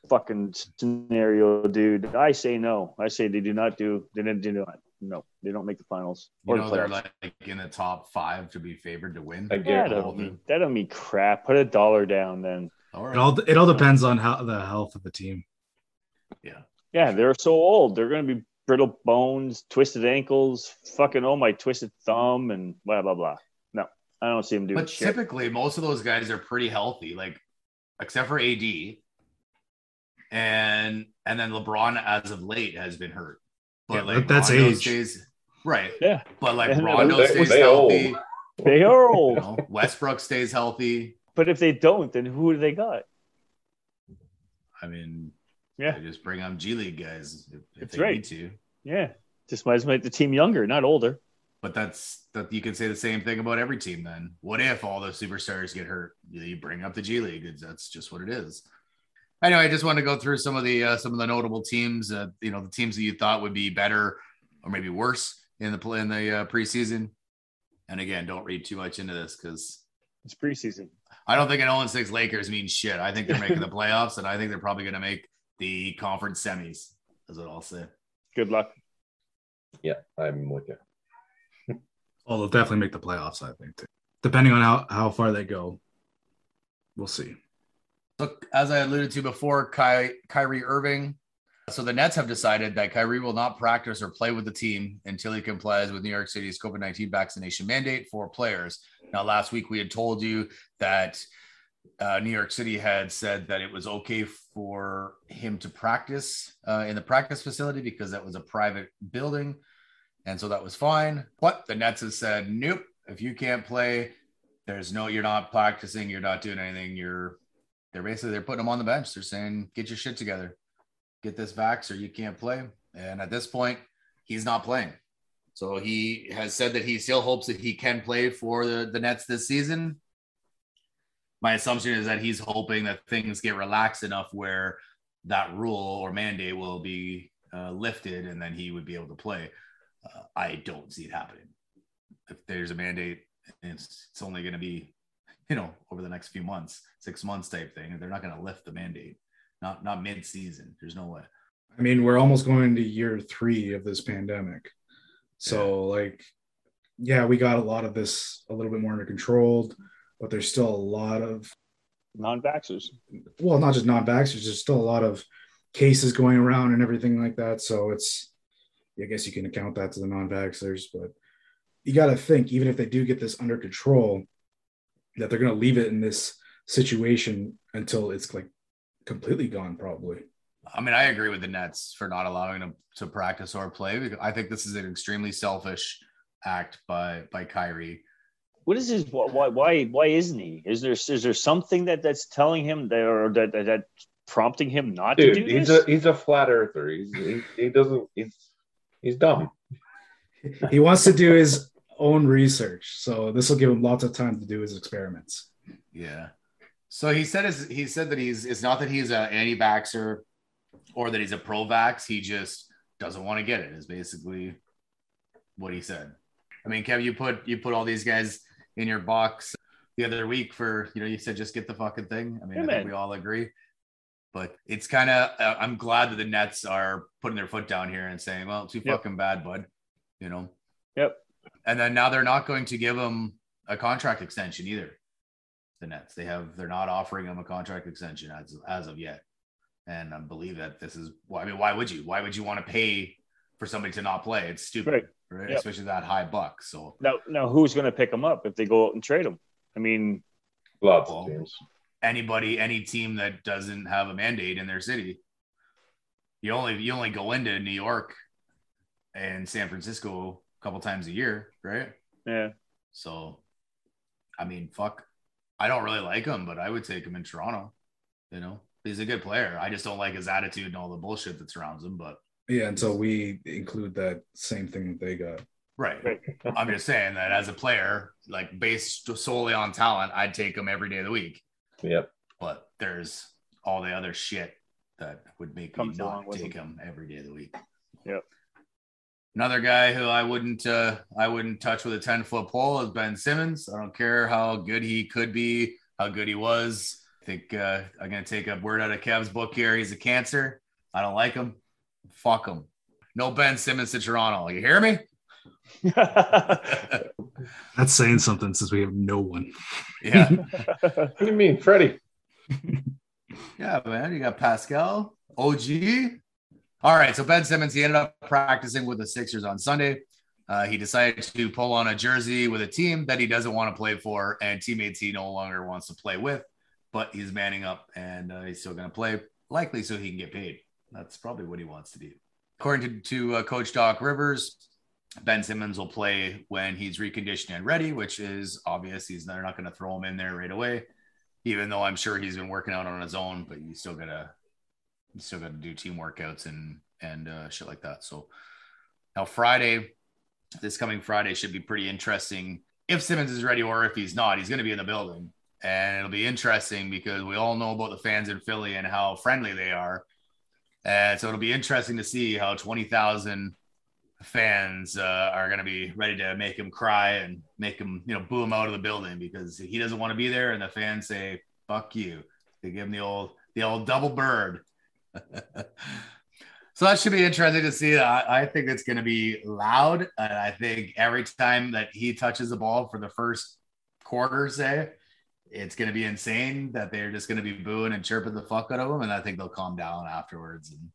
fucking scenario, dude. I say no. I say they do not do. They didn't do not. No, they don't make the finals You or know, the they're like in the top five to be favored to win. I Yeah, that don't mean that don't mean crap. Put a dollar down then. All It all it all depends on how the health of the team. Yeah. Yeah, they're so old. They're going to be brittle bones, twisted ankles, fucking oh my twisted thumb, and blah blah blah. No, I don't see them doing But shit. typically, most of those guys are pretty healthy, like except for AD, and and then LeBron as of late has been hurt. But Yeah, like that's Rondo age. stays right. Yeah, But like And Rondo they- stays they healthy. old. they are You old. know, Westbrook stays healthy. but if they don't, then who do they got? I mean, Yeah. they just bring on G League guys if, if they right. need to. Yeah, just might as well make the team younger, not older. But that's that you can say the same thing about every team. Then what if all the superstars get hurt? You you bring up the G League. That's just what it is. Anyway, I just want to go through some of the uh, some of the notable teams. Uh, you know, the teams that you thought would be better or maybe worse in the play in the uh, preseason. And again, don't read too much into this because It's preseason. I don't think an 0 6 Lakers means shit. I think they're making the playoffs, and I think they're probably going to make the conference semis. Is what I'll say. Good luck. Yeah, I'm with you. Oh, they'll definitely make the playoffs. I think, too. depending on how how far they go. We'll see. So, as I alluded to before, Ky- Kyrie Irving. So, the Nets have decided that Kyrie will not practice or play with the team until he complies with New York City's COVID 19 vaccination mandate for players. Now, last week we had told you that uh, New York City had said that it was okay for him to practice uh, in the practice facility because that was a private building. And so that was fine. But the Nets have said, nope, if you can't play, there's no, you're not practicing, you're not doing anything, you're they're basically they're putting them on the bench. They're saying, get your shit together, get this vax, or you can't play. And at this point, he's not playing. So he has said that he still hopes that he can play for the, the Nets this season. My assumption is that he's hoping that things get relaxed enough where that rule or mandate will be uh, lifted and then he would be able to play. Uh, I don't see it happening. If there's a mandate, it's, it's only going to be you know, over the next few months, six months type thing. They're not going to lift the mandate, not not mid season. There's no way. I mean, we're almost going to year three of this pandemic. So, like, yeah, we got a lot of this a little bit more under control, but there's still a lot of, Non-vaxxers. well, not just non vaxxers, there's still a lot of cases going around and everything like that. So, it's, I guess you can account that to the non vaxxers, but you got to think, even if they do get this under control, that they're going to leave it in this situation until it's like completely gone, probably. I mean, I agree with the Nets for not allowing him to practice or play. I think this is an extremely selfish act by by Kyrie. What is his why why why isn't he? Is there is there something that that's telling him that or that that, that prompting him not Dude, to do he's this? a he's a flat earther. He's he, he doesn't he's he's dumb. He wants to do his own research, so this will give him lots of time to do his experiments. Yeah. So he said his, he said that he's it's not that he's an anti-vaxxer or that he's a pro-vax. He just doesn't want to get it. Is basically what he said. I mean, Kev, you put you put all these guys in your box the other week for you know you said just get the fucking thing. I mean, Yeah, I think we all agree. But it's kind of uh, I'm glad that the Nets are putting their foot down here and saying, well, too Yep. fucking bad, bud. You know. Yep. And then now they're not going to give him a contract extension either. The Nets, they have, they're not offering him a contract extension as as of yet. And I believe that this is. Well, I mean, why would you? Why would you want to pay for somebody to not play? It's stupid, Right. right? Yep. Especially that high buck. So Now now who's going to pick him up if they go out and trade him? I mean, Lots Well, of teams. anybody, any team that doesn't have a mandate in their city, you only you only go into New York and San Francisco a couple times a year, right? yeah. So, I mean, fuck. I don't really like him, but I would take him in Toronto. You know, he's a good player. I just don't like his attitude and all the bullshit that surrounds him. But Yeah, until we include that same thing that they got. right, Right. I'm just saying that as a player, like based solely on talent, I'd take him every day of the week. Yep. But there's all the other shit that would make me Comes along not with take him every day of the week. Yep. Another guy who I wouldn't uh, I wouldn't touch with a 10 foot pole is Ben Simmons. I don't care how good he could be, how good he was. I think uh, I'm gonna take a word out of Kev's book here. He's a cancer. I don't like him. Fuck him. No Ben Simmons to Toronto. You hear me? That's saying something since we have no one. Yeah. What do you mean, Freddie? Yeah, man. You got Pascal, OG. All right. So Ben Simmons, he ended up practicing with the Sixers on Sunday. Uh, he decided to pull on a jersey with a team that he doesn't want to play for and teammates he no longer wants to play with, but he's manning up and uh, he's still going to play, likely so he can get paid. That's probably what he wants to do. According to, to uh, Coach Doc Rivers, Ben Simmons will play when he's reconditioned and ready, which is obvious. He's they're not going to throw him in there right away even though I'm sure he's been working out on his own, but you still gotta you still gotta do team workouts and and uh, shit like that. So now Friday, this coming Friday should be pretty interesting. If Simmons is ready or if he's not, he's gonna be in the building. And it'll be interesting because we all know about the fans in Philly and how friendly they are. And so it'll be interesting to see how 20,000 fans uh, are going to be ready to make him cry and make him, you know, boo him out of the building because he doesn't want to be there, and the fans say "fuck you." They give him the old, the old double bird. so that should be interesting to see. I, I think it's going to be loud, and I think every time that he touches the ball for the first quarter, say, it's going to be insane that they're just going to be booing and chirping the fuck out of him, and I think they'll calm down afterwards and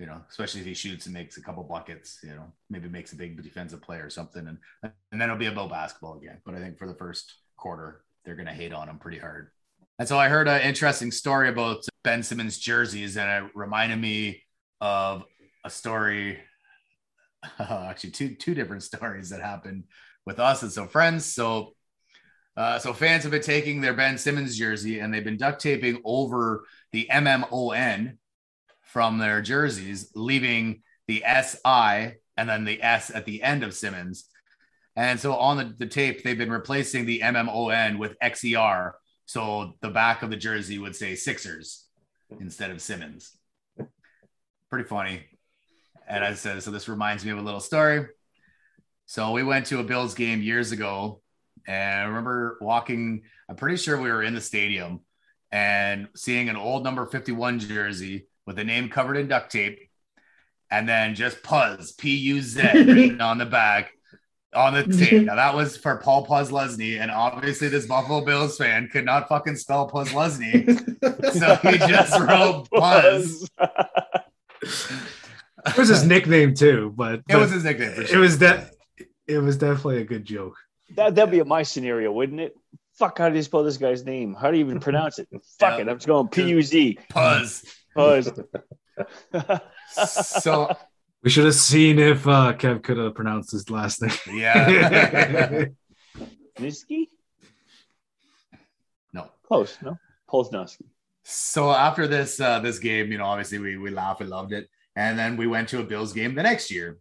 you know, especially if he shoots and makes a couple buckets, you know, maybe makes a big defensive play or something. And, and then it'll be about basketball again. But I think for the first quarter, they're going to hate on him pretty hard. And so I heard an interesting story about Ben Simmons jerseys, and it reminded me of a story, actually two two different stories that happened with us and some friends. So, uh, so fans have been taking their Ben Simmons jersey and they've been duct taping over the MMON from their jerseys, leaving the SI and then the S at the end of Simmons. And so on the, the tape, they've been replacing the MMON with XER. So the back of the jersey would say Sixers instead of Simmons. Pretty funny. And I said, so this reminds me of a little story. So we went to a Bills game years ago. And I remember walking, I'm pretty sure we were in the stadium and seeing an old number 51 jersey with the name covered in duct tape and then just Puz, P U Z written on the back on the mm-hmm. team. Now that was for Paul Posluszny, and obviously this Buffalo Bills fan could not fucking spell Posluszny, so he just wrote Puz. It was his nickname too, but, It was his nickname. For it was that it was definitely a good joke. That that'd be my scenario, wouldn't it? Fuck, how do you spell this guy's name? How do you even pronounce it? Fuck Yeah. it, I'm just going P U Z. Puz. Puz. so we should have seen if uh, Kev could have pronounced his last name. Yeah. Niski? No. Close, no? Polsnowski. So after this uh, this game, you know, obviously we we laughed and loved it, and then we went to a Bills game the next year,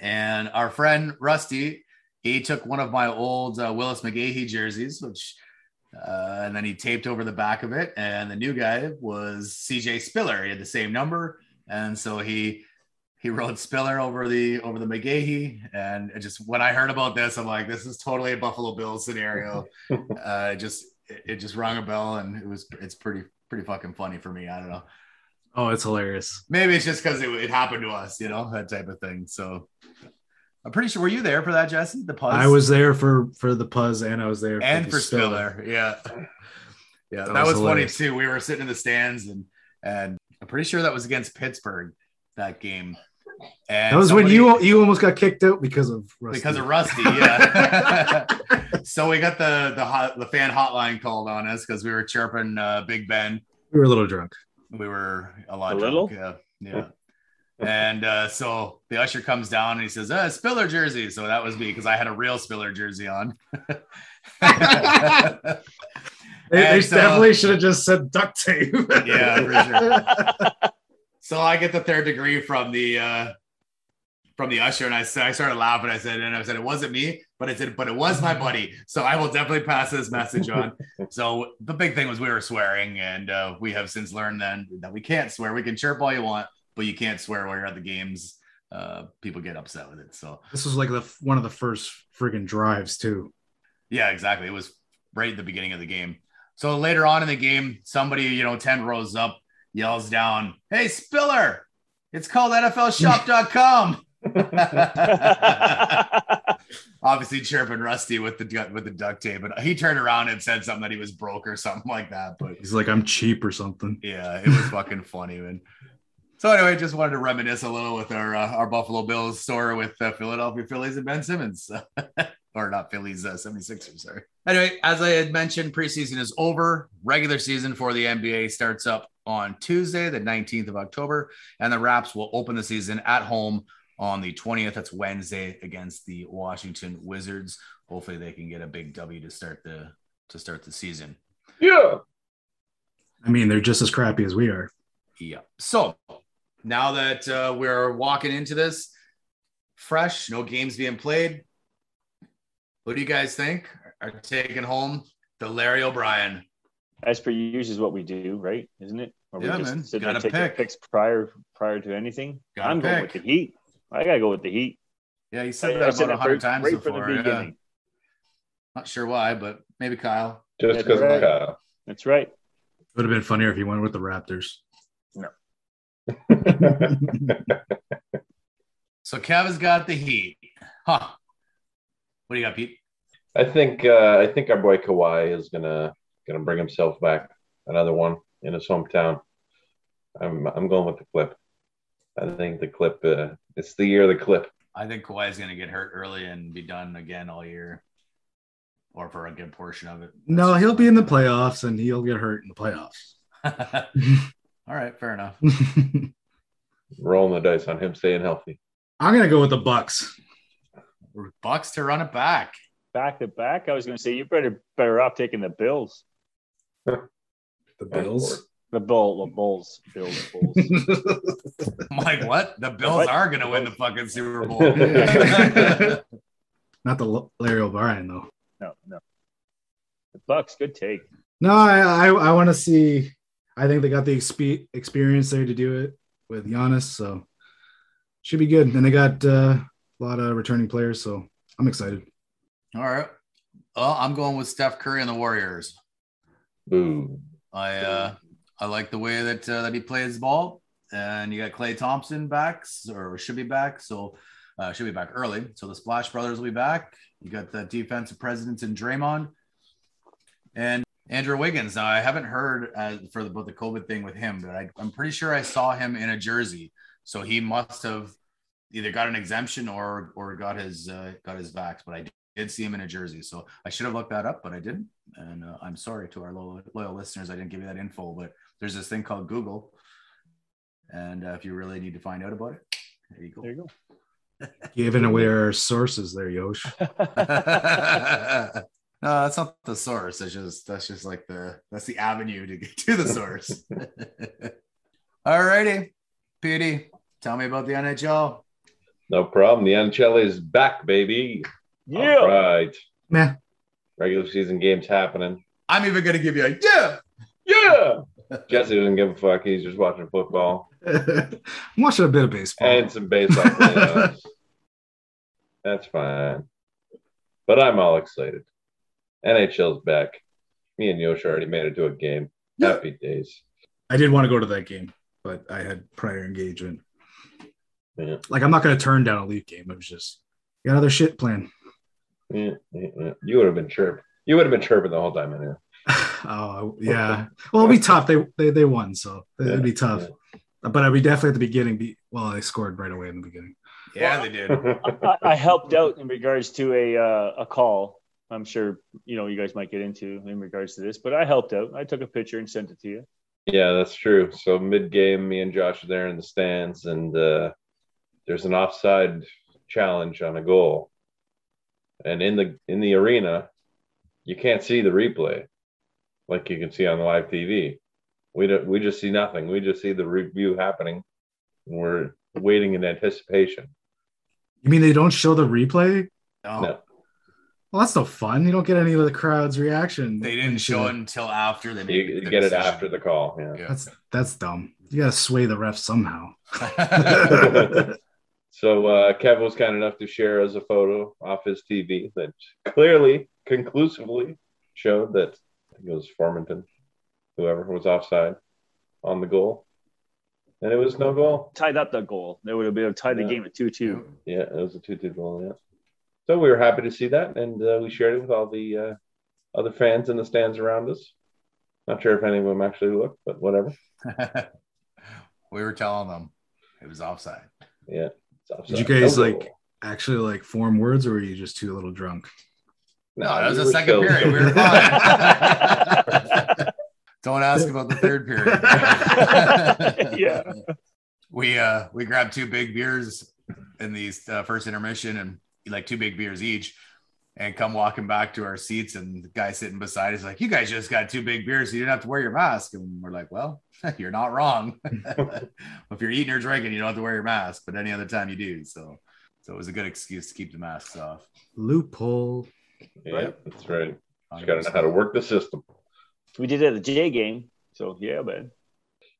and our friend Rusty, he took one of my old uh, Willis McGahee jerseys, which, uh, and then he taped over the back of it, and the new guy was CJ Spiller. He had the same number, and so he he wrote Spiller over the over the McGahee, and it just when I heard about this, I'm like, this is totally a Buffalo Bills scenario. uh, just it, it just rang a bell, and it was it's pretty pretty fucking funny for me. I don't know. Oh, it's hilarious. Maybe it's just because it, it happened to us, you know, that type of thing. So I'm pretty sure. Were you there for that, Jesse? The puzz. I was there for for the puzz, and I was there and the for Spiller. Yeah, yeah, that, That was, was funny too. We were sitting in the stands, and and I'm pretty sure that was against Pittsburgh that game. And That was when you you almost got kicked out because of Rusty. because of Rusty. Yeah. so we got the the hot, the fan hotline called on us because we were chirping uh, Big Ben. we were a little drunk. We were a lot A drunk, little? Yeah. Yeah. And uh, so the usher comes down and he says, uh, Spiller jersey. So that was me because I had a real Spiller jersey on. They, they so- definitely should have just said duct tape. Yeah, for sure. So I get the third degree from the uh, from the usher, and I said I started laughing. I said, and I said it wasn't me, but I said, but it was my buddy. So I will definitely pass this message on. so the big thing was we were swearing, and uh, we have since learned then that we can't swear. We can chirp all you want, but you can't swear while you're at the games. Uh, people get upset with it. So This was like the one of the first friggin' drives too. Yeah, exactly. It was right at the beginning of the game. So later on in the game, somebody, you know, 10 rows up yells down, Hey, Spiller, it's called NFLshop.com. Obviously chirping Rusty with the with the duct tape, but he turned around and said something that he was broke or something like that. But He's like, I'm cheap or something. yeah, it was fucking funny, man. So anyway, just wanted to reminisce a little with our uh, our Buffalo Bills story with uh, Philadelphia Phillies and Ben Simmons, or not Phillies, uh, 76ers. Sorry. Anyway, as I had mentioned, preseason is over. Regular season for the NBA starts up on Tuesday, the 19th of October, and the Raps will open the season at home on the 20th. That's Wednesday against the Washington Wizards. Hopefully, they can get a big W to start the to start the season. Yeah. I mean, they're just as crappy as we are. Yeah. So now that uh, we're walking into this fresh, no games being played, what do you guys think are taking home the Larry O'Brien? As per usual is what we do, right? Isn't it? Or Yeah, we man. sit there and Gotta take our pick. picks prior prior to anything. Gotta I'm going with the Heat. I gotta go with the Heat. Yeah, you said I that said about a hundred times right before. from the yeah. Not sure why, but maybe Kyle. Just That's because right. Kyle. That's right. Would have been funnier if he went with the Raptors. No. so Kevin's got the Heat. Huh. What do you got, Pete? I think uh, I think our boy Kawhi is gonna gonna bring himself back another one in his hometown. I'm I'm going with the clip. I think the clip. Uh, it's the year of the clip. I think Kawhi's going to get hurt early and be done again all year, or for a good portion of it. No, he'll be in the playoffs and he'll get hurt in the playoffs. all right, fair enough. I'm Rolling the dice on him staying healthy. I'm gonna go with the Bucks. Bucks to run it back. Back to back. I was gonna say you better better off taking the Bills. The Bills. The Bull, the Bulls, Bills, Bulls. I'm like, what? The Bills What? are going to win the fucking Super Bowl. Not the Larry O'Brien though. no, no. The Bucks, good take. No, I I, I want to see. I think they got the expe- experience there to do it with Giannis, so should be good. And they got uh, a lot of returning players, so I'm excited. All right. Well, I'm going with Steph Curry and the Warriors. Boo. I uh, I like the way that uh, that he plays ball, and you got Klay Thompson back, or should be back. So uh, should be back early. So the Splash Brothers will be back. You got the defensive presidents in Draymond and Andrew Wiggins. Now I haven't heard uh, for the, about the COVID thing with him, but I, I'm pretty sure I saw him in a jersey. So he must have either got an exemption or or got his uh, got his vax. But I did see him in a jersey, so I should have looked that up, but I didn't. And uh, I'm sorry to our loyal, loyal listeners, I didn't give you that info. But there's this thing called Google, And uh, if you really need to find out about it, there you go. There you go. Giving away our sources there, Yosh. no, that's not the source. That's just that's just like the that's the avenue to get to the source. All righty, Petey, tell me about the NHL. No problem. The NHL is back, baby. Yeah. All right. Meh. Regular season games happening. I'm even gonna give you a yeah. Yeah. Jesse doesn't give a fuck. He's just watching football I'm watching a bit of baseball. and some baseball. playoffs. That's fine. But I'm all excited. NHL's back. Me and Yosh already made it to a game. Yeah. Happy days. I did want to go to that game, but I had prior engagement. Yeah. Like I'm not going to turn down a league game. It was just got other shit planned. Yeah, yeah, yeah. You would have been chirping. You would have been chirping the whole time in here. oh yeah. Well, it'd be tough. They they, they won, so it'd be tough. But I'd be definitely at the beginning. Be well, they scored right away in the beginning. Yeah, they did. I, I helped out in regards to a uh, a call. I'm sure you know you guys might get into in regards to this, but I helped out. I took a picture and sent it to you. Yeah, that's true. So mid game, me and Josh are there in the stands, and uh, there's an offside challenge on a goal, and in the in the arena, you can't see the replay like you can see on live TV. We don't. We just see nothing. We just see the review happening, and we're waiting in anticipation. You mean they don't show the replay? No, No. Well, that's no fun. You don't get any of the crowd's reaction. they didn't show it until after they You, made you the get it after the call. Yeah. Yeah. That's that's dumb. You gotta sway the ref somehow. So uh, Kev was kind enough to share us a photo off his TV that clearly, conclusively showed that I think it was Formenton, whoever was offside on the goal, and it was no goal. Tied up the goal. They would have been tied the game at two two. Yeah, it was a two-two goal. Yeah. So we were happy to see that, and uh, we shared it with all the uh, other fans in the stands around us. Not sure if any of them actually looked, but whatever. we were telling them it was offside. Yeah. It's offside. Did you guys, like- goal. Actually, like form words, or were you just too a little drunk? No, that was we the second still- period. We were fine. Don't ask about the third period. Yeah. We uh we grabbed two big beers in these uh, first intermission and like two big beers each and come walking back to our seats and the guy sitting beside us like you guys just got two big beers so you didn't have to wear your mask and we're like well you're not wrong if you're eating or drinking you don't have to wear your mask but any other time you do so so it was a good excuse to keep the masks off Loophole. Yeah, that's right. You got to know how to work the system. We did it at the J game. So yeah, man.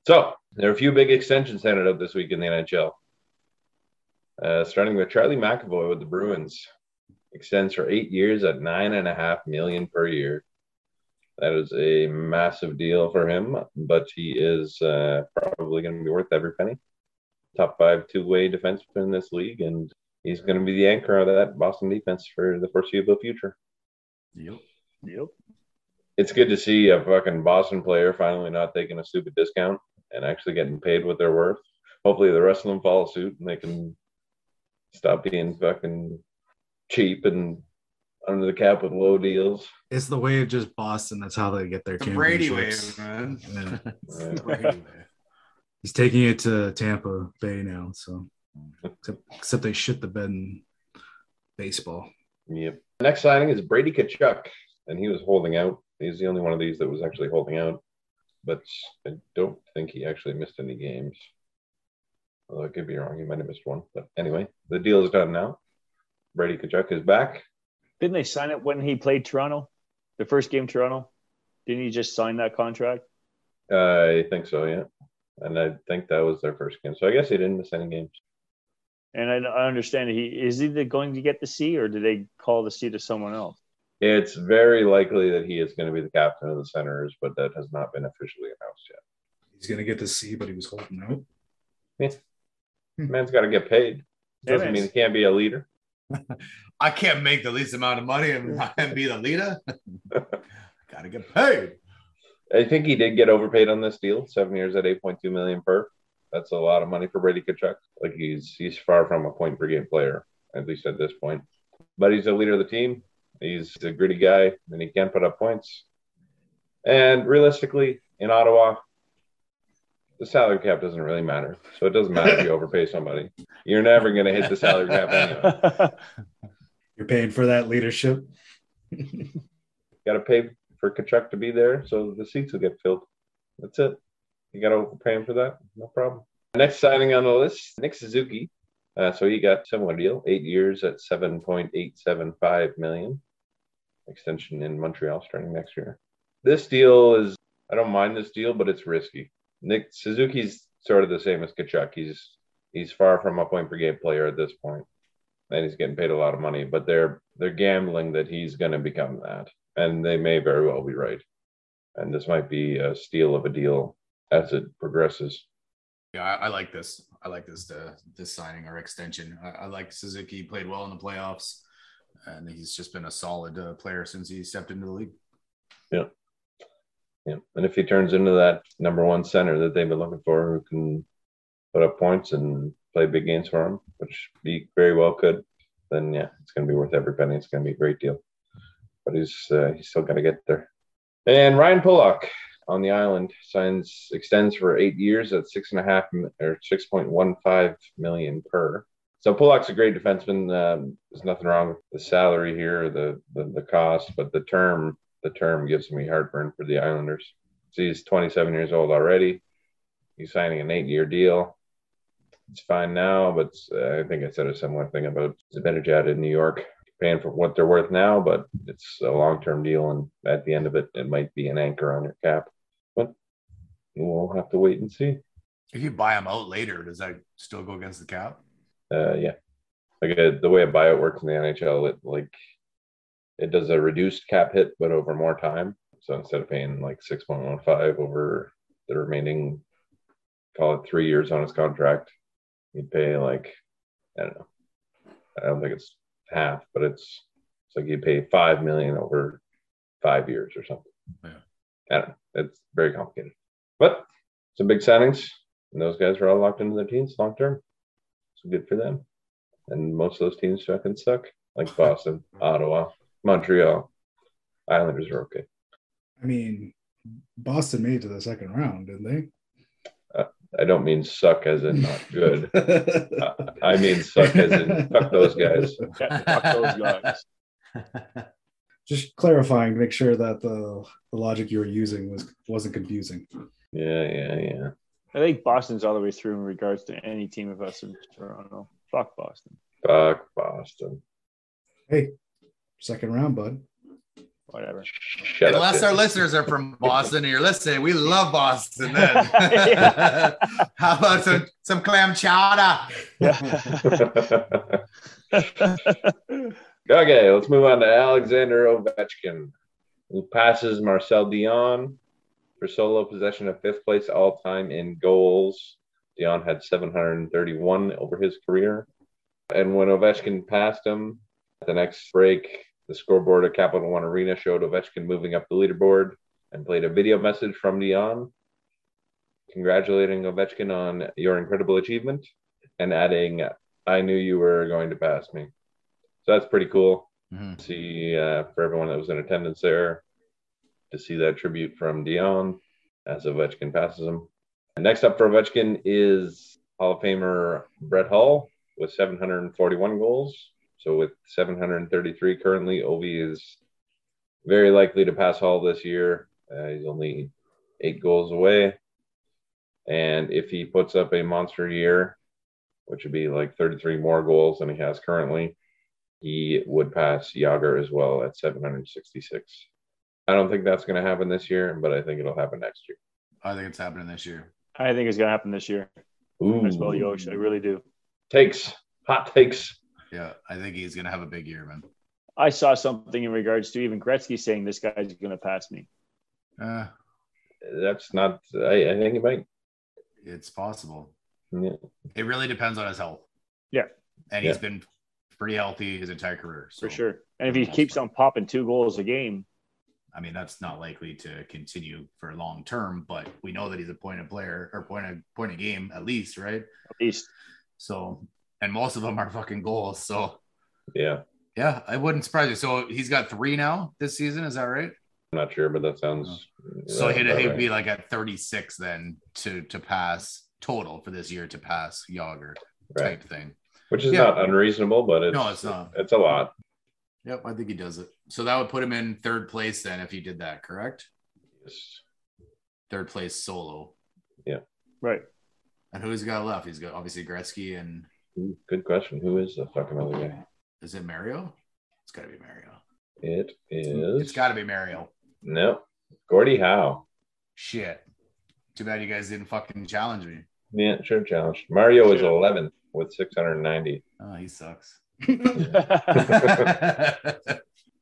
So there are a few big extensions handed out this week in the NHL. Uh, starting with Charlie McAvoy with the Bruins, extends for eight years at nine and a half million per year. That is a massive deal for him, but he is uh, probably going to be worth every penny. Top five two-way defenseman in this league, and he's going to be the anchor of that Boston defense for the foreseeable future. Yep. Yep. it's good to see a fucking Boston player finally not taking a stupid discount and actually getting paid what they're worth. Hopefully, the rest of them follow suit and they can stop being fucking cheap and under the cap with low deals. It's the way of just Boston. That's how they get their the Brady way championships. man Yeah. The Brady way. He's taking it to Tampa Bay now. So except, except they shit the bed in baseball. Yep. Next signing is Brady Tkachuk, and he was holding out. He's the only one of these that was actually holding out, but I don't think he actually missed any games. Although I could be wrong, he might have missed one. But anyway, the deal is done now. Brady Tkachuk is back. Didn't they sign it when he played Toronto? The first game Toronto? Didn't he just sign that contract? Uh, I think so, yeah. And I think that was their first game. So I guess he didn't miss any games. And I, I understand he is he going to get the C or did they call the C to someone else? It's very likely that he is going to be the captain of the Senators, but that has not been officially announced yet. He's gonna get the C, but he was holding out. Hmm. Man's got to get paid. Doesn't man. mean he can't be a leader. I can't make the least amount of money and and be the leader. Gotta get paid. I think he did get overpaid on this deal. Seven years at eight point two million per. That's a lot of money for Brady Tkachuk. Like he's he's far from a point per game player, at least at this point. But he's the leader of the team. He's a gritty guy, and he can put up points. And realistically, in Ottawa, the salary cap doesn't really matter. So it doesn't matter if you overpay somebody. You're never going to hit the salary cap anyway. You're paying for that leadership. got to pay for Tkachuk to be there, so the seats will get filled. That's it. You got to overpay him for that. No problem. Next signing on the list, Nick Suzuki. Uh, so he got similar deal, eight years at 7.875 million. Extension in Montreal starting next year. This deal is, I don't mind this deal, but it's risky. Nick Suzuki's sort of the same as Tkachuk. He's he's far from a point per game player at this point, and he's getting paid a lot of money. But they're they're gambling that he's going to become that, and they may very well be right. And this might be a steal of a deal as it progresses. Yeah, I, I like this. I like this uh, this signing or extension. I, I, like Suzuki. Played well in the playoffs, and he's just been a solid uh, player since he stepped into the league. Yeah, yeah. And if he turns into that number one center that they've been looking for, who can put up points and play big games for him, which he very well could, then yeah, it's going to be worth every penny. It's going to be a great deal. But he's uh, he's still got to get there. And Ryan Pulock on the island signs extends for eight years at six and a half or six point one five million per. So Pulock's a great defenseman. Um, there's nothing wrong with the salary here, the, the the cost, but the term the term gives me heartburn for the Islanders. So he's 27 years old already. He's signing an eight-year deal. It's fine now, but uh, I think I said a similar thing about Zibanejad in New York paying for what they're worth now, but it's a long term deal. And at the end of it, it might be an anchor on your cap. But we'll have to wait and see. If you buy them out later, does that still go against the cap? Uh, yeah. Like uh, the way a buyout works in the NHL, it like it does a reduced cap hit, but over more time. So instead of paying like 6.15 over the remaining, call it three years on his contract, you pay like, I don't know. I don't think it's half, but it's it's like you pay five million over five years or something. Yeah. I don't know. It's very complicated. But some big signings, and those guys are all locked into their teams long term. So good for them. And most of those teams fucking suck, like Boston, Ottawa, Montreal. Islanders are okay. I mean, Boston made to the second round, didn't they? Uh, I don't mean suck as in not good. I mean suck as in fuck those guys. fuck those guys. Just clarifying to make sure that the, the logic you were using was wasn't confusing. Yeah, yeah, yeah. I think Boston's all the way through in regards to any team of us in Toronto. Fuck Boston. Fuck Boston. Hey, second round, bud whatever. Shut Unless our listeners are from Boston and you're listening, we love Boston then. How about some, some clam chowder? okay, let's move on to Alexander Ovechkin, who passes Marcel Dionne for solo possession of fifth place all time in goals. Dionne had 731 over his career. And when Ovechkin passed him, the next break, the scoreboard at Capital One Arena showed Ovechkin moving up the leaderboard and played a video message from Dionne congratulating Ovechkin on your incredible achievement and adding, I knew you were going to pass me. So that's pretty cool. Mm-hmm. See, uh, for everyone that was in attendance there, to see that tribute from Dionne as Ovechkin passes him. And next up for Ovechkin is Hall of Famer Brett Hull with 741 goals. So with 733 currently, Ovi is very likely to pass Hall this year. Uh, he's only eight goals away. And if he puts up a monster year, which would be like 33 more goals than he has currently, he would pass Jagr as well at 766. I don't think that's going to happen this year, but I think it'll happen next year. I think it's happening this year. I think it's going to happen this year. Ooh. As well, Yosh. I really do. Takes. Hot takes. Yeah, I think he's going to have a big year, man. I saw something in regards to even Gretzky saying this guy's going to pass me. Uh, That's not. I, I think it might. It's possible. Yeah. It really depends on his health. Yeah, and he's yeah. been pretty healthy his entire career. So For sure. And if he keeps on popping two goals a game, I mean that's not likely to continue for long term. But we know that he's a point of player or point of point of game at least, right? At least. So and most of them are fucking goals. So yeah, yeah, I wouldn't surprise you. So he's got three now this season. Is that right? I'm not sure, but that sounds. So uh, he'd, he'd right. be like at 36 then to to pass total for this year to pass Jagr right, type thing. which is Yeah. not unreasonable, but it's No, it's not. It's a lot. Yep, I think he does it. So that would put him in third place then if he did that, correct? Yes. Third place solo. Yeah. Right. And who's he got left? He's got obviously Gretzky and Ooh, Good question. Who is the fucking other guy? is it Mario? It's gotta be Mario. It is. It's gotta be Mario. no. Gordie Howe. Shit. Too bad you guys didn't fucking challenge me. Yeah, sure. Challenge. Mario is Sure. 11th with 690. Oh, he sucks.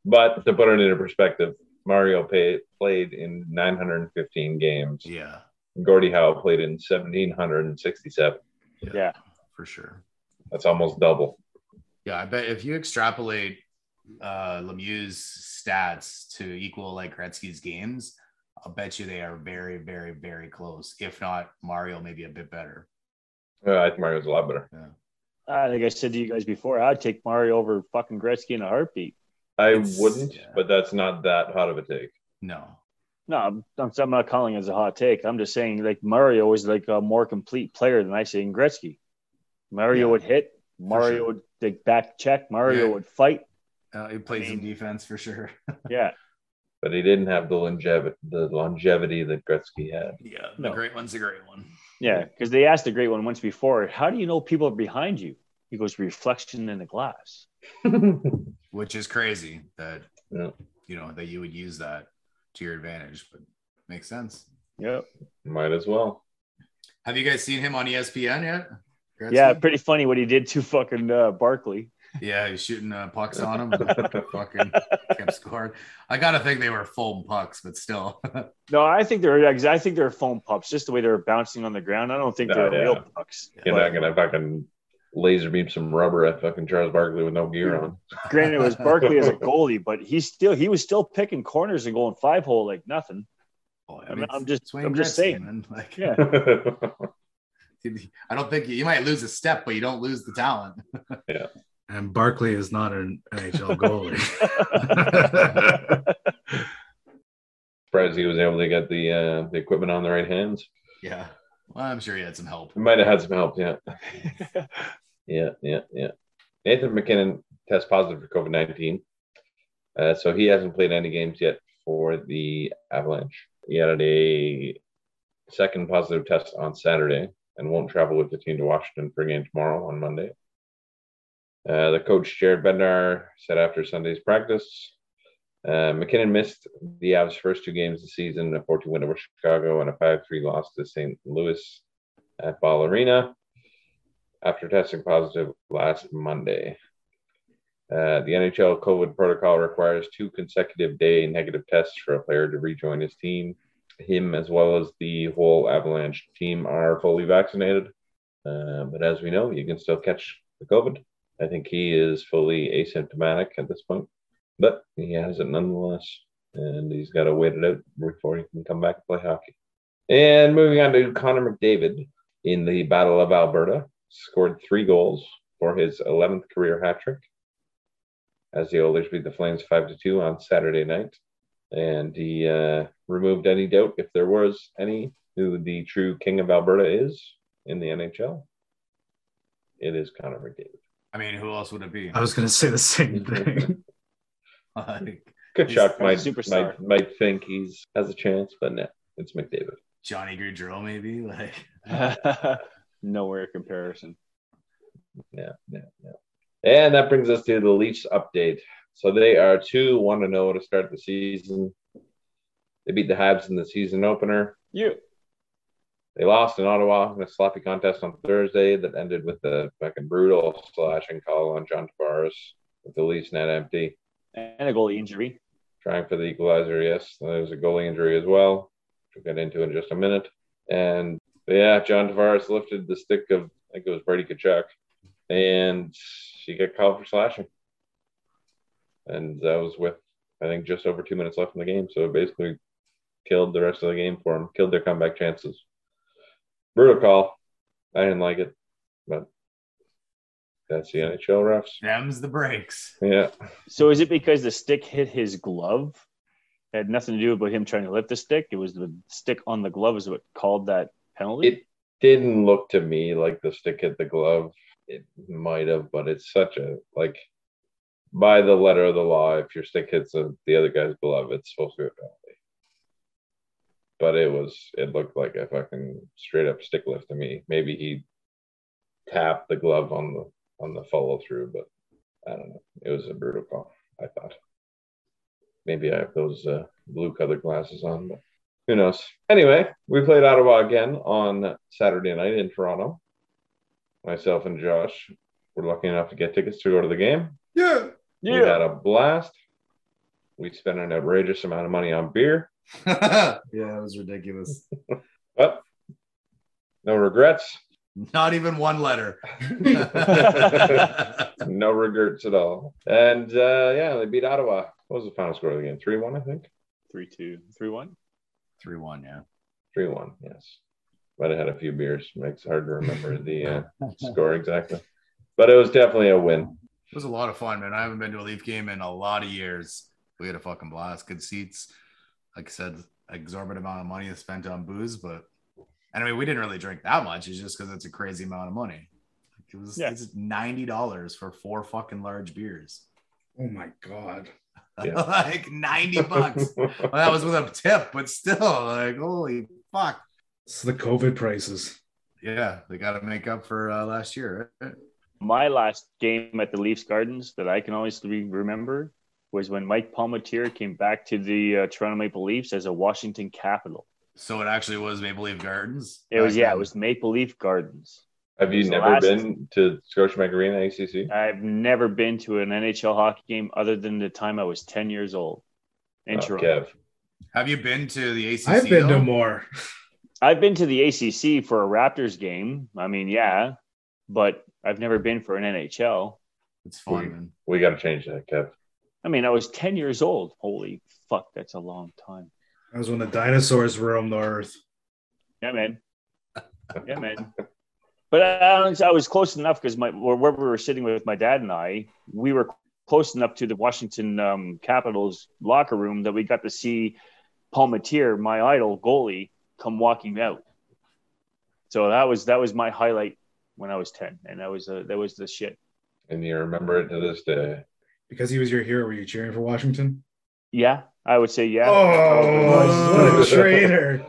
But to put it into perspective, Mario pay, played in 915 games. yeah, Gordie Howe played in 1767. yeah. for sure. That's almost double. Yeah, I bet if you extrapolate uh Lemieux's stats to equal like Gretzky's games, I'll bet you they are very, very, very close. If not, Mario maybe a bit better. Yeah, I think Mario's a lot better. I think I said to you guys before, I'd take Mario over fucking Gretzky in a heartbeat. I It's- wouldn't, yeah. but that's not that hot of a take. No. No, I'm, I'm I'm not calling it as a hot take. I'm just saying like Mario is like a more complete player than I say in Gretzky. Mario Yeah, would hit. Mario sure. would take back check. Mario Yeah. would fight. Uh, he plays I some mean- defense for sure. Yeah. But he didn't have the longevity, the longevity that Gretzky had. yeah, the No. great one's a great one. Yeah. Because they asked the great one once before, how do you know people are behind you? He goes, reflection in the glass. Which is crazy that Yeah. you know that you would use that to your advantage, but makes sense. Yep. Might as well. Have you guys seen him on ESPN yet? Gretzky? Yeah. Pretty funny what he did to fucking uh, Barkley. Yeah, he's shooting uh, pucks on him. fucking kept scoring. I gotta think they were foam pucks, but still. No, I think they're I think they're foam pucks, just the way they're bouncing on the ground. I don't think Oh, they're yeah. real pucks. You're But not gonna fucking laser beam some rubber at fucking Charles Barkley with no gear on. granted, it was Barkley as a goalie, but he's still he was still picking corners and going five hole like nothing. Oh, I mean, I'm just- it's I'm just saying. man. Like, Yeah. I don't think you, you might lose a step, but you don't lose the talent. Yeah. And Barkley is not an NHL goalie. Surprised he was able to get the uh, the equipment on the right hands. Yeah. Well, I'm sure he had some help. He might have had some help. Yeah. Yeah, yeah, yeah. Nathan MacKinnon tests positive for COVID 19. Uh, so he hasn't played any games yet for the Avalanche. He had a second positive test on Saturday and won't travel with the team to Washington for game tomorrow on Monday. Uh, the coach, Jared Bednar, said after Sunday's practice, uh, MacKinnon missed the Avs' first two games of the season a 14 win over Chicago and a 5 3 loss to St. Louis at Ball Arena after testing positive last Monday. Uh, the NHL COVID protocol requires two consecutive day negative tests for a player to rejoin his team. Him, as well as the whole Avalanche team, are fully vaccinated. Uh, but as we know, you can still catch the COVID. I think he is fully asymptomatic at this point, but he has it nonetheless. And he's got to wait it out before he can come back and play hockey. And moving on to Connor McDavid in the Battle of Alberta, scored three goals for his 11th career hat trick as the Oilers beat the Flames 5 to 2 on Saturday night. And he uh, removed any doubt, if there was any, who the true king of Alberta is in the NHL. It is Connor McDavid. I mean, who else would it be? I was going to say the same thing. Like, Tkachuk He's a might, superstar. might might think he's has a chance, but no, it's McDavid. Johnny Gaudreau, maybe. Like, Nowhere comparison. Yeah, yeah, yeah. And that brings us to the Leafs update. So they are 2 1 to 0 to start the season. They beat the Habs in the season opener. You. They lost in Ottawa in a sloppy contest on Thursday that ended with a fucking brutal slashing call on John Tavares with the Leafs net empty. And a goalie injury. Trying for the equalizer, yes. There was a goalie injury as well, which we'll get into in just a minute. And yeah, John Tavares lifted the stick of, I think it was Brady Tkachuk, and she got called for slashing. And that was with, I think, just over two minutes left in the game. So it basically killed the rest of the game for them, killed their comeback chances. Brutal call. I didn't like it, but that's the NHL refs. them's the breaks. Yeah. So is it because the stick hit his glove had nothing to do with him trying to lift the stick. It was the stick on the glove is what called that penalty. It didn't look to me like the stick hit the glove. It might have, but it's such a like by the letter of the law, if your stick hits a, the other guy's glove, it's supposed to be a penalty. But it was it looked like a fucking straight up stick lift to me. Maybe he tapped the glove on the on the follow through, but I don't know. It was a brutal call, I thought. Maybe I have those uh, blue colored glasses on, but who knows? Anyway, we played Ottawa again on Saturday night in Toronto. Myself and Josh were lucky enough to get tickets to go to the game. Yeah. We had a blast. We spent an outrageous amount of money on beer, yeah, it was ridiculous. but no regrets. Not even one letter. no regrets at all. And uh, yeah, they beat Ottawa. What was the final score of the game? 3 1, I think. Three two, three one. 3 1, yeah. 3 1, yes. Might have had a few beers. Makes it hard to remember the uh, score exactly. But it was definitely a win. It was a lot of fun, man. I haven't been to a Leaf game in a lot of years. We had a fucking blast. Good seats. Like I said, exorbitant amount of money is spent on booze, but and I mean, we didn't really drink that much. It's just because it's a crazy amount of money. It was Yeah. it's ninety dollars for four fucking large beers. Oh my god. Yeah. like ninety bucks. well, that was with a tip, but still, like holy fuck. It's the COVID prices. Yeah, they got to make up for uh, last year. Right? My last game at the Leafs Gardens that I can always remember was when Mike Palmateer came back to the uh, Toronto Maple Leafs as a Washington Capital. So it actually was Maple Leaf Gardens. It was yeah, it was Maple Leaf Gardens. Have you It was the never last- been to Scotiabank Arena ACC? I've never been to an NHL hockey game other than the time I was 10 years old in Oh, Toronto. Kev. Have you been to the ACC? I've been though? to more. I've been to the ACC for a Raptors game. I mean, yeah, but I've never been for an NHL. It's fun, man. We got to change that, Kev. I mean, I was 10 years old. Holy fuck, that's a long time. That was when the dinosaurs roamed the earth. Yeah, man. Yeah, man. But I, I was close enough because my where where we were sitting with my dad and I, we were close enough to the Washington um, Capitals locker room that we got to see Paul Palmateer, my idol goalie, come walking out. So that was that was my highlight when I was ten, and that was uh, that was the shit. And you remember it to this day. Because he was your hero, were you cheering for Washington? Yeah, I would say yeah. Oh, what a traitor.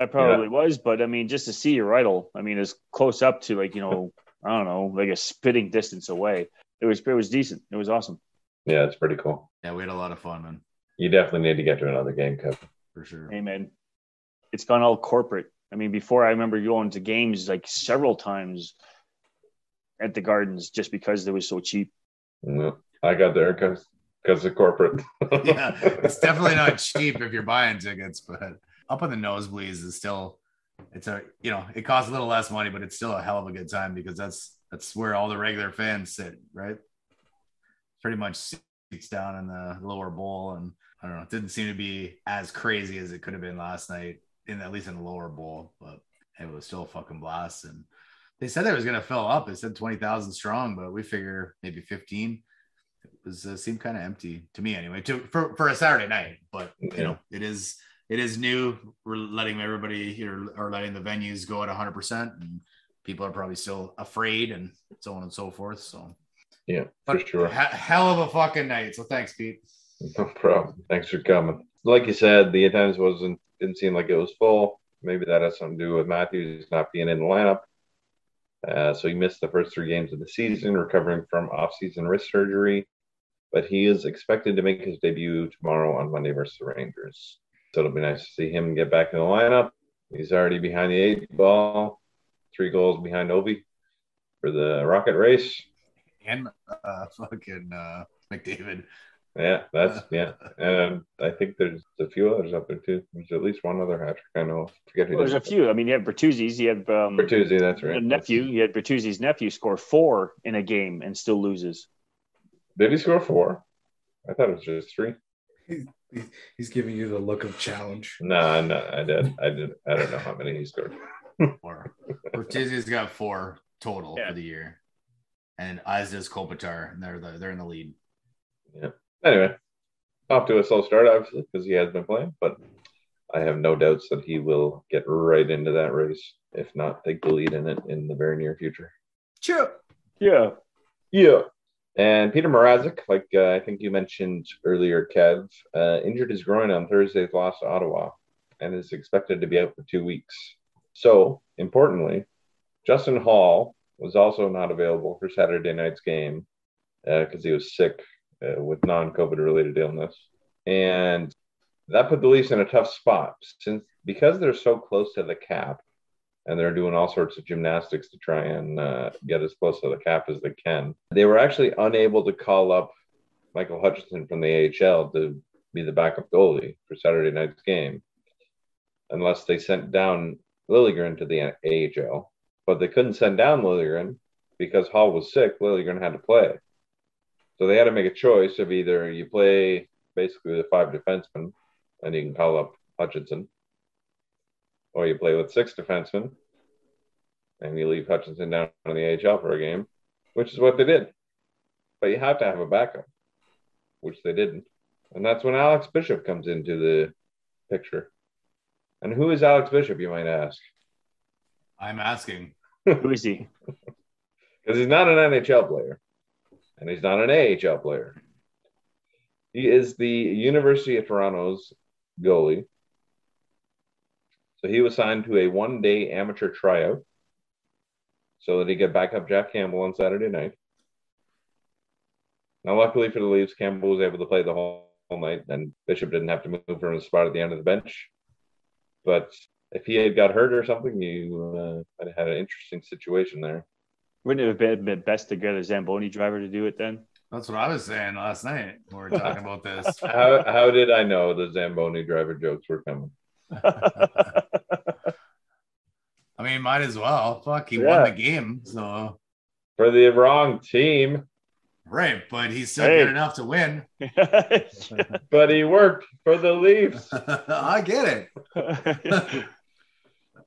I probably was, but I mean, just to see your idol, I mean, as close up to like you know, I don't know, like a spitting distance away. It was it was decent. It was awesome. Yeah, it's pretty cool. Yeah, we had a lot of fun, man, You definitely need to get to another game, Kev. for sure. Amen. It's gone all corporate. I mean, before I remember going to games like several times at the Gardens just because it was so cheap. No, I got there because because of corporate. yeah, it's definitely not cheap if you're buying tickets, but up on the nosebleeds is still it's a you know it costs a little less money, but it's still a hell of a good time because that's that's where all the regular fans sit, right? Pretty much seats down in the lower bowl, and I don't know, it didn't seem to be as crazy as it could have been last night, in at least in the lower bowl, but it was still a fucking blast. And they said it was gonna fill up. It said twenty thousand strong, but we figure maybe fifteen it was uh, seemed kind of empty to me anyway to for, for a saturday night but you know it is it is new we're letting everybody here or letting the venues go at 100% and people are probably still afraid and so on and so forth so yeah, for but sure. he- hell of a fucking night so thanks pete No problem. Thanks for coming. Like you said, the attendance wasn't didn't seem like it was full. Maybe that has something to do with Matthews not being in the lineup. Uh, so he missed the first three games of the season, recovering from off-season wrist surgery. But he is expected to make his debut tomorrow on Monday versus the Rangers. So it'll be nice to see him get back in the lineup. He's already behind the eight ball, three goals behind Ovi for the Rocket race. and uh fucking uh mcdavid Yeah, that's yeah, and I think there's a few others up there too. There's at least one other hat trick I know. of. Forget who. Well, there's a few. I mean, you had Bertuzzi's, you had um, Bertuzzi, that's right. a nephew. You had Bertuzzi's nephew score four in a game and still loses. Did he score four? I thought it was just three. He- He's giving you the look of challenge. No, no, I did. I did. I don't know how many he scored. four Ortiz's got four total Yeah. for the year and as does kopitar and they're the, they're in the lead Anyway, off to a slow start, obviously, because he has been playing, but I have no doubts that he will get right into that race, if not take the lead in it in the very near future. Sure. Yeah. Yeah. And Peter Mrazek, like uh, I think you mentioned earlier, Kev, uh, injured his groin on Thursday's loss to Ottawa and is expected to be out for two weeks. So, importantly, Justin Holl was also not available for Saturday night's game because uh, he was sick uh, with non COVID related illness. And that put the Leafs in a tough spot since because they're so close to the cap and they're doing all sorts of gymnastics to try and uh, get as close to the cap as they can. They were actually unable to call up Michael Hutchinson from the AHL to be the backup goalie for Saturday night's game, unless they sent down Liljegren to the AHL. But they couldn't send down Liljegren because Holl was sick. Liljegren had to play, so they had to make a choice of either you play basically the five defensemen, and you can call up Hutchinson, or you play with six defensemen and you leave Hutchinson down in the AHL for a game, which is what they did. But you have to have a backup, which they didn't. And that's when Alex Bishop comes into the picture. And who is Alex Bishop, you might ask? I'm asking. Who is he? Because he's not an NHL player and he's not an AHL player. He is the University of Toronto's goalie so he was signed to a one day amateur tryout so that he could back up Jack Campbell on Saturday night. Now, luckily for the Leafs, Campbell was able to play the whole, night, and Bishop didn't have to move from his spot at the end of the bench. But if he had got hurt or something, you uh, might have had an interesting situation there. Wouldn't it have been, been best to get a Zamboni driver to do it then? That's what I was saying last night when we were talking about this. how, how did I know the Zamboni driver jokes were coming? I mean, might as well. Fuck, he yeah. won the game, so for the wrong team. Right, but he's still hey. good enough to win. but he worked for the Leafs. I get it.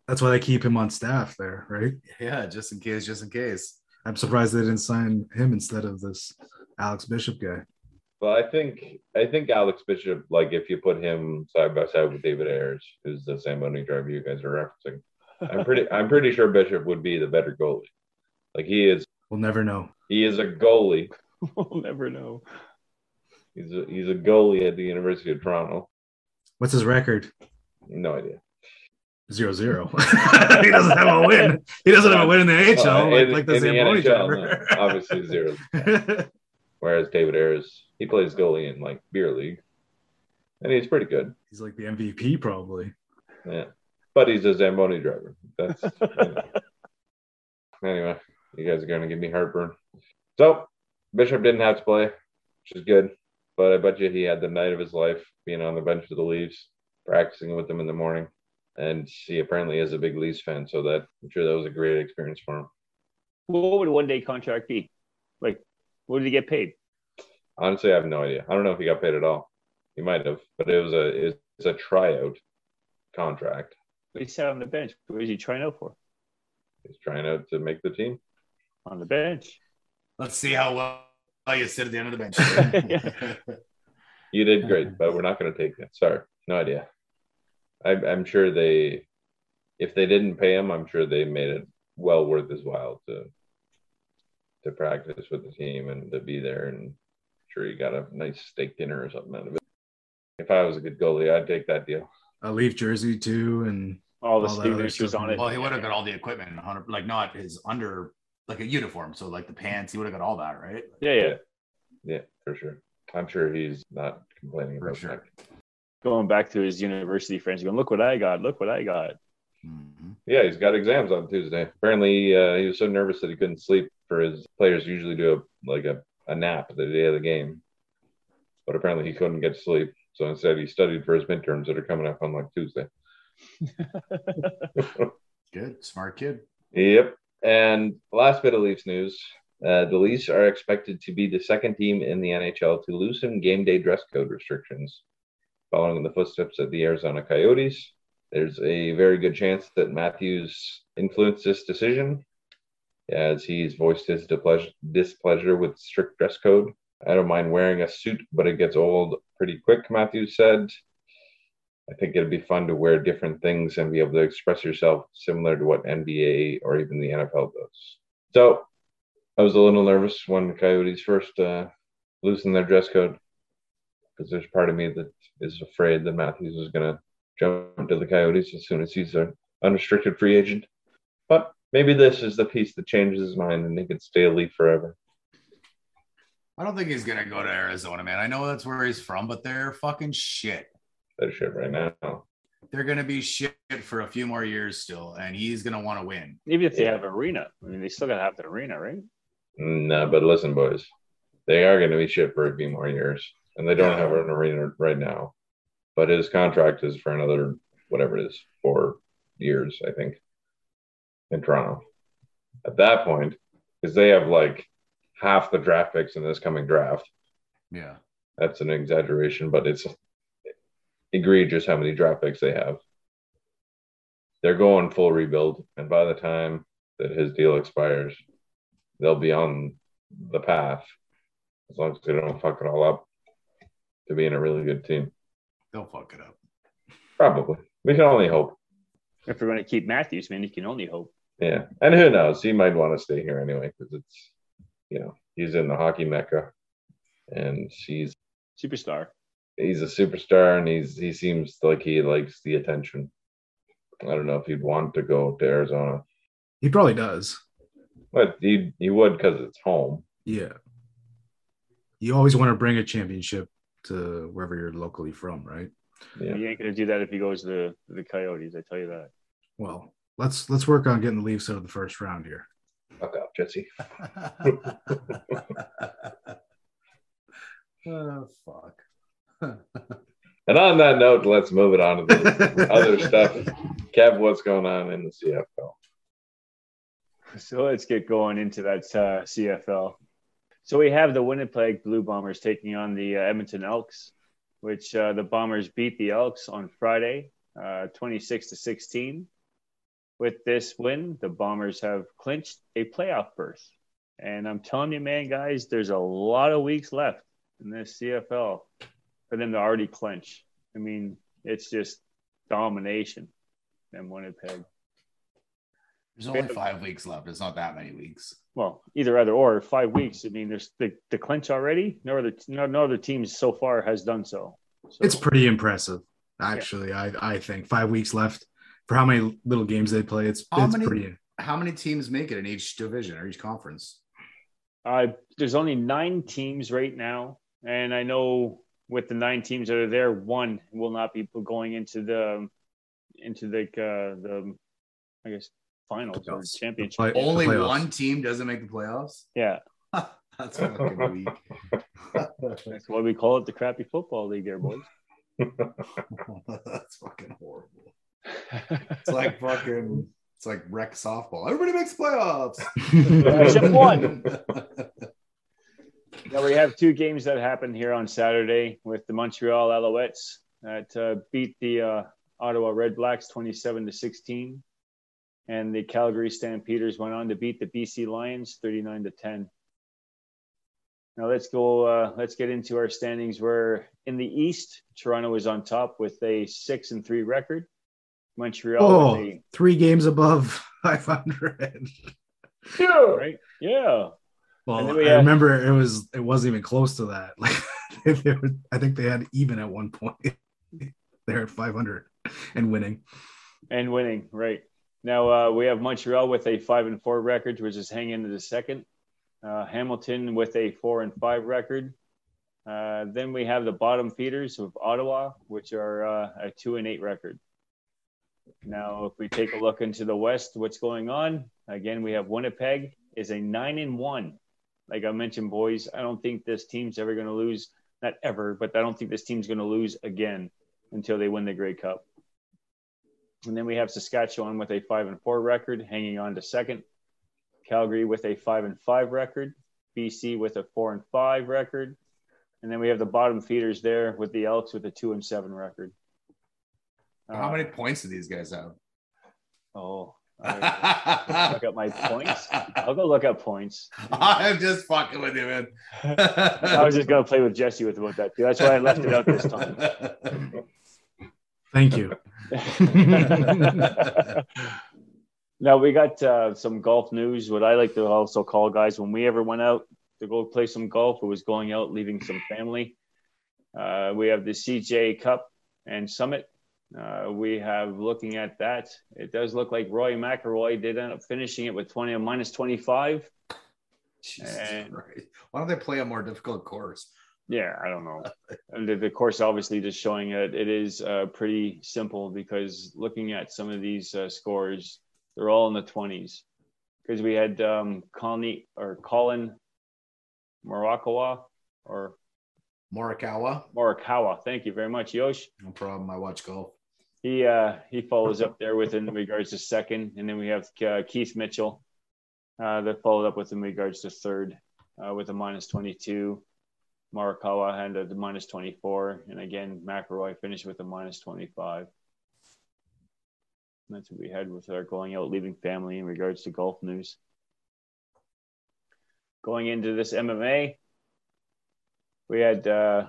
That's why they keep him on staff there, right? Yeah, just in case, just in case. I'm surprised they didn't sign him instead of this Alex Bishop guy. Well, I think I think Alex Bishop, like if you put him side by side with David Ayres, who's the Zamboni driver you guys are referencing, I'm pretty I'm pretty sure Bishop would be the better goalie. Like he is. We'll never know. He is a goalie. we'll never know. He's a, he's a goalie at the University of Toronto. What's his record? No idea. Zero zero. he doesn't have a win. He doesn't have a win in the AHL uh, like, in, like the Zamboni the NHL, no, obviously zero. Whereas David Ayres, he plays goalie in like beer league, and he's pretty good. He's like the MVP probably. Yeah but he's a Zamboni driver. That's anyway. You guys are going to give me heartburn. So Bishop didn't have to play, which is good. But I bet you he had the night of his life being on the bench for the Leafs, practicing with them in the morning. And he apparently is a big Leafs fan, so that I'm sure that was a great experience for him. What would a one day contract be? Like, what did he get paid? Honestly, I have no idea. I don't know if he got paid at all. He might have, but it was a it was a tryout contract. But he sat on the bench. What is he trying out for? He's trying out to make the team. On the bench. Let's see how well you sit at the end of the bench. you did great, but we're not going to take it. Sorry, no idea. I, I'm sure they, if they didn't pay him, I'm sure they made it well worth his while to to practice with the team and to be there. And I'm sure he got a nice steak dinner or something out of it. If I was a good goalie, I'd take that deal. A Leaf jersey too, and all the signatures on it. Well, he would have got all the equipment, like not his under, like a uniform. So like the pants, he would have got all that, right? Yeah, yeah, yeah, for sure. I'm sure he's not complaining for about sure. that. Going back to his university friends, going, look what I got, look what I got. Mm-hmm. Yeah, he's got exams on Tuesday. Apparently, uh, he was so nervous that he couldn't sleep. For his players, usually do a like a, a nap the day of the game, but apparently he couldn't get to sleep. So instead, he studied for his midterms that are coming up on like Tuesday. Good, smart kid. Yep. And last bit of Leafs news: uh, the Leafs are expected to be the second team in the NHL to loosen game day dress code restrictions, following in the footsteps of the Arizona Coyotes. There's a very good chance that Matthews influenced this decision, as he's voiced his displeasure, with strict dress code I don't mind wearing a suit, but it gets old pretty quick, Matthews said. I think it'd be fun to wear different things and be able to express yourself similar to what NBA or even the NFL does. So I was a little nervous when the Coyotes first uh, loosened their dress code because there's part of me that is afraid that Matthews is going to jump to the Coyotes as soon as he's an unrestricted free agent. But maybe this is the piece that changes his mind and he can stay a Leaf forever. I don't think he's gonna go to Arizona, man. I know that's where he's from, but they're fucking shit. They're shit right now. They're gonna be shit for a few more years still, and he's gonna want to win. Even if they have arena, I mean, they still gotta have the arena, right? No, but listen, boys, they are going to be shit for a few more years, and they don't have an arena right now. But his contract is for another whatever it is, four years, I think, in Toronto. At that point, because they have like half the draft picks in this coming draft. Yeah, that's an exaggeration, but it's egregious how many draft picks they have. They're going full rebuild, and by the time that his deal expires, they'll be on the path as long as they don't fuck it all up to being a really good team. They'll fuck it up. Probably. We can only hope. If we're going to keep Matthews, man, you can only hope. Yeah. And who knows? He might want to stay here anyway because it's, you know, he's in the hockey mecca and she's superstar. He's a superstar and he's he seems like he likes the attention. I don't know if he'd want to go to Arizona. He probably does. But you you would because it's home. Yeah. You always want to bring a championship to wherever you're locally from, right? Yeah. You ain't gonna do that if he goes to the Coyotes. I tell you that. Well, let's let's work on getting the Leafs out of the first round here. Fuck up, Jesse. oh fuck. and on that note, let's move it on to the other stuff. Kev, what's going on in the CFL? So let's get going into that uh, CFL. So we have the Winnipeg Blue Bombers taking on the uh, Edmonton Elks, which uh, the Bombers beat the Elks on Friday, uh, 26 to 16. With this win, the Bombers have clinched a playoff berth. And I'm telling you, man, guys, there's a lot of weeks left in this CFL for them to already clinch. I mean, it's just domination in Winnipeg. There's only five weeks left. It's not that many weeks. Well, either either or five weeks. I mean, there's the, the clinch already. No other no, no other teams so far has done so. so. It's pretty impressive, actually. Yeah. I I think five weeks left for how many little games they play. It's how it's many, pretty. How many teams make it in each division or each conference? Uh, there's only nine teams right now, and I know with the nine teams that are there, one will not be going into the into the uh, the I guess finals or championship. Play, Only one team doesn't make the playoffs. Yeah, that's fucking weak. that's why we call it the crappy football league, there, boys. that's fucking horrible. It's like fucking. It's like rec softball. Everybody makes playoffs. Except one. now we have two games that happened here on Saturday with the Montreal Alouettes that uh, beat the uh, Ottawa Red Blacks 27 to 16 and the Calgary Stampeders went on to beat the BC Lions 39 to 10. Now let's go. Uh, let's get into our standings. Where in the East, Toronto is on top with a six and three record. Montreal, oh, a, three games above 500. Yeah, right. Yeah. Well, we I had, remember it was it wasn't even close to that. Like were, I think they had even at one point. They're at 500 and winning. And winning, right? Now uh, we have Montreal with a five and four record, which is hanging into the second. Uh, Hamilton with a four and five record. Uh, then we have the bottom feeders of Ottawa, which are uh, a two and eight record. Now, if we take a look into the West, what's going on? Again, we have Winnipeg is a nine and one. Like I mentioned, boys, I don't think this team's ever going to lose. Not ever, but I don't think this team's going to lose again until they win the Grey Cup. And then we have Saskatchewan with a five and four record, hanging on to second. Calgary with a five and five record. BC with a four and five record. And then we have the bottom feeders there with the Elks with a two and seven record. How uh, many points do these guys have? Oh, I look up my points. I'll go look up points. I'm just fucking with you, man. I was just gonna play with Jesse with about that too. That's why I left it out this time. Thank you. now we got uh, some golf news. What I like to also call guys when we ever went out to go play some golf, it was going out, leaving some family. Uh, we have the CJ Cup and Summit. Uh, we have looking at that. It does look like Rory McIlroy did end up finishing it with 20 minus 25. And, Why don't they play a more difficult course? Yeah, I don't know. and the, the, course obviously just showing it. It is uh, pretty simple because looking at some of these uh, scores, they're all in the 20s. Because we had um, Connie or Colin Morikawa or Morikawa. Morikawa. Thank you very much, Yosh. No problem. I watch golf. He uh, he follows up there with in regards to second, and then we have uh, Keith Mitchell uh, that followed up with in regards to third uh, with a minus 22. Morikawa had a minus 24, and again McIlroy finished with a minus 25. That's what we had with our going out, leaving family in regards to golf news. Going into this MMA, we had uh,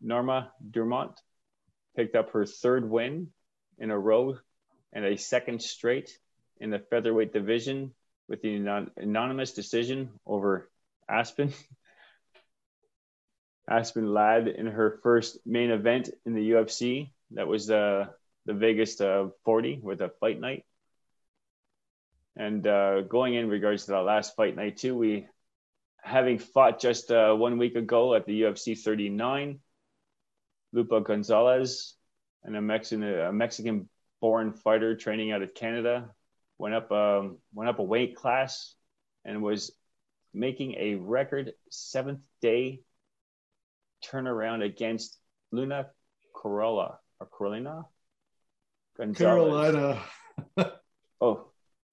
Norma Dumont picked up her third win in a row and a second straight in the featherweight division with the anonymous decision over Aspen. Aspen Ladd in her first main event in the UFC. That was uh, the Vegas uh, 40 with a fight night. And uh, going in regards to that last fight night, too, we having fought just uh, one week ago at the UFC 39, Lupa Gonzalez, and a Mexican a Mexican born fighter training out of Canada, went up um, went up a weight class and was making a record seventh day turnaround against Luna Corolla or Carolina Gonzalez. Carolina. oh,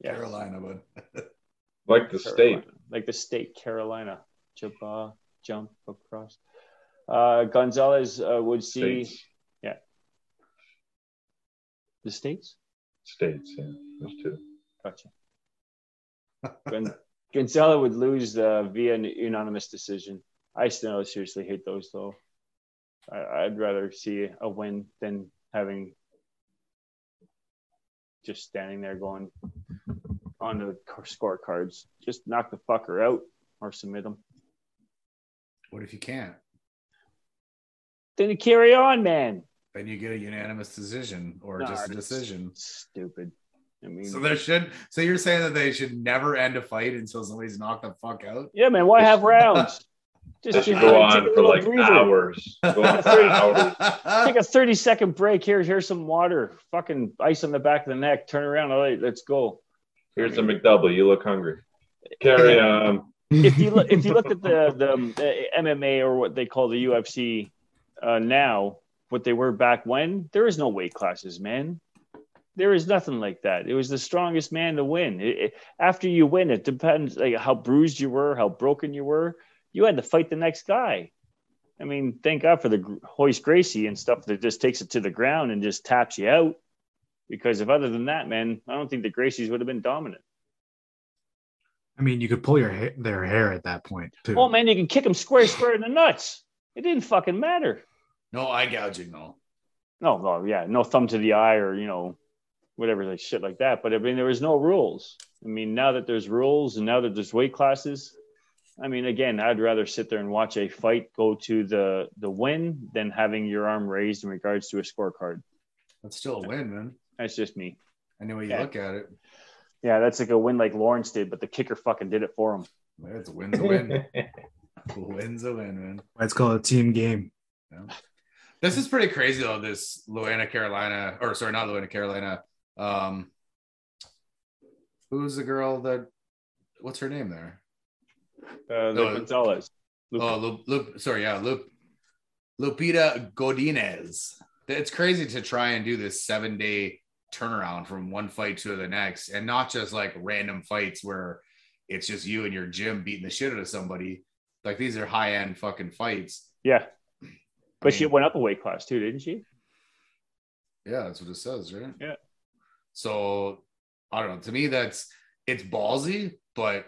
yeah. Carolina, but like the Carolina. state like the state Carolina. Jump, jump across. Uh, Gonzalez uh, would see, states. yeah, the states. States, yeah, there's two. Gotcha. Gon- Gonzalez would lose uh, via an unanimous decision. I still seriously hate those though. I, I'd rather see a win than having just standing there going, on the scorecards. Just knock the fucker out or submit them. What if you can't? Then you carry on, man. Then you get a unanimous decision or no, just a decision. Stupid. I mean, so there should. So you're saying that they should never end a fight until somebody's knocked the fuck out? Yeah, man. Why have rounds? Just go on for like breather. hours. Go on for hours. Take a 30 second break. Here, here's some water. Fucking ice on the back of the neck. Turn around. All right, let's go. Here's a McDouble. You look hungry. Carry on. if you look, if you looked at the, the, the MMA or what they call the UFC uh, now, what they were back when, there is no weight classes, man. There is nothing like that. It was the strongest man to win. It, it, after you win, it depends like how bruised you were, how broken you were. You had to fight the next guy. I mean, thank God for the Royce Gracie and stuff that just takes it to the ground and just taps you out. Because if other than that, man, I don't think the Gracies would have been dominant. I mean, you could pull your ha- their hair at that point too. Oh man, you can kick them square, square in the nuts. It didn't fucking matter. No eye gouging, though. No, no, yeah, no thumb to the eye or you know, whatever like shit like that. But I mean, there was no rules. I mean, now that there's rules and now that there's weight classes, I mean, again, I'd rather sit there and watch a fight go to the the win than having your arm raised in regards to a scorecard. That's still a win, man. That's just me. Any way you yeah. look at it. Yeah, that's like a win like Lawrence did, but the kicker fucking did it for him. It's a win's a win. win's a win, man. It's called a team game. Yeah. This is pretty crazy though. This Louisiana, Carolina, or sorry, not Louisiana, Carolina. Um, who's the girl that? What's her name there? Uh, oh, Gonzalez. Oh, Lup, Lup, sorry, yeah, Lup, Lupita Godinez. It's crazy to try and do this seven day turnaround from one fight to the next and not just like random fights where it's just you and your gym beating the shit out of somebody. Like these are high end fucking fights. Yeah. But I mean, she went up a weight class too, didn't she? Yeah, that's what it says, right? Yeah. So I don't know. To me, that's it's ballsy, but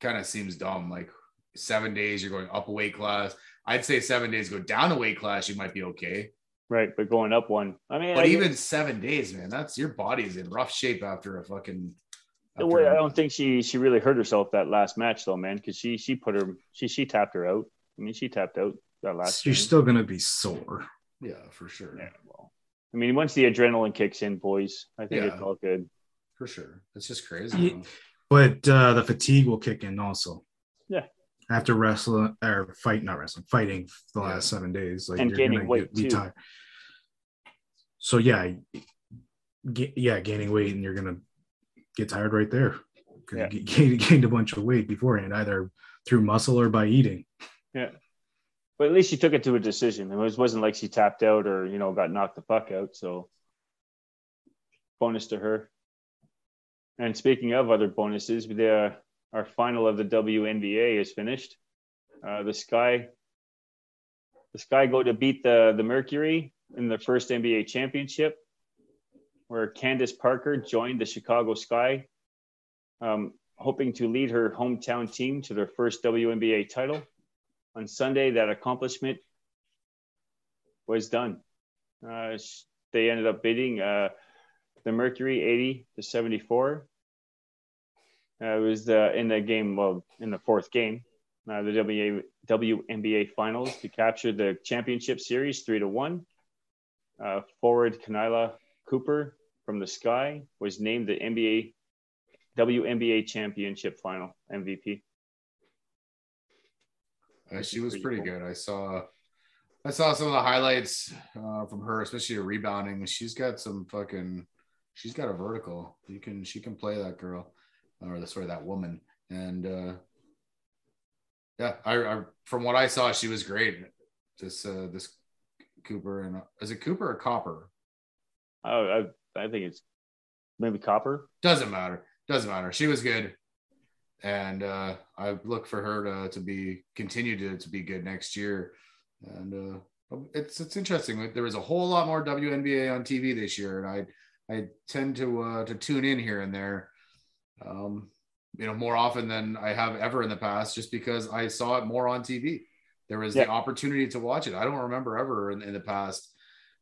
kind of seems dumb. Like seven days, you're going up a weight class. I'd say seven days, go down a weight class, you might be okay. Right, but going up one. I mean, But I, even seven days, man, that's your body's in rough shape after a fucking. the after way- a- I don't think she she really hurt herself that last match though, man, because she she put her she she tapped her out. I mean, she tapped out that last. You're game. still gonna be sore. yeah, for sure. Yeah, well, I mean, once the adrenaline kicks in, boys, I think it's all good. For sure. It's just crazy. But uh, the fatigue will kick in also. Yeah. After wrestling or fight, not wrestling, fighting the last seven days, like And you're gaining gonna weight, be too. tired. So yeah, yeah, gaining weight and you're gonna get tired right there. Yeah. You gained, gained a bunch of weight beforehand, either through muscle or by eating. Yeah. But at least she took it to a decision. It was, wasn't like she tapped out or you know got knocked the fuck out. So bonus to her. And speaking of other bonuses, the uh, our final of the WNBA is finished. Uh, the Sky, the Sky go to beat the the Mercury in the first NBA championship, where Candace Parker joined the Chicago Sky, um, hoping to lead her hometown team to their first WNBA title on Sunday, that accomplishment was done. Uh, they ended up beating uh, the Mercury 80 to 74. Uh, it was the, in the game, well, in the fourth game, uh, the WA, WNBA finals to capture the championship series three to one. Uh, forward Kahleah Cooper from the Sky was named the NBA WNBA championship final MVP. Uh, she was pretty good. I saw, I saw some of the highlights uh, from her, especially her rebounding. She's got some fucking, she's got a vertical. You can, she can play that girl, or the sorry, that woman. And uh, yeah, I, I from what I saw, she was great. This, uh, this Cooper and is it Cooper or Copper? Oh, I, I think it's maybe Copper. Doesn't matter. Doesn't matter. She was good. And uh, I look for her to, to be continue to, to be good next year. And uh, it's it's interesting. There was a whole lot more WNBA on TV this year, and I I tend to uh, to tune in here and there, um, you know, more often than I have ever in the past, just because I saw it more on TV. There was Yeah. the opportunity to watch it. I don't remember ever in, in the past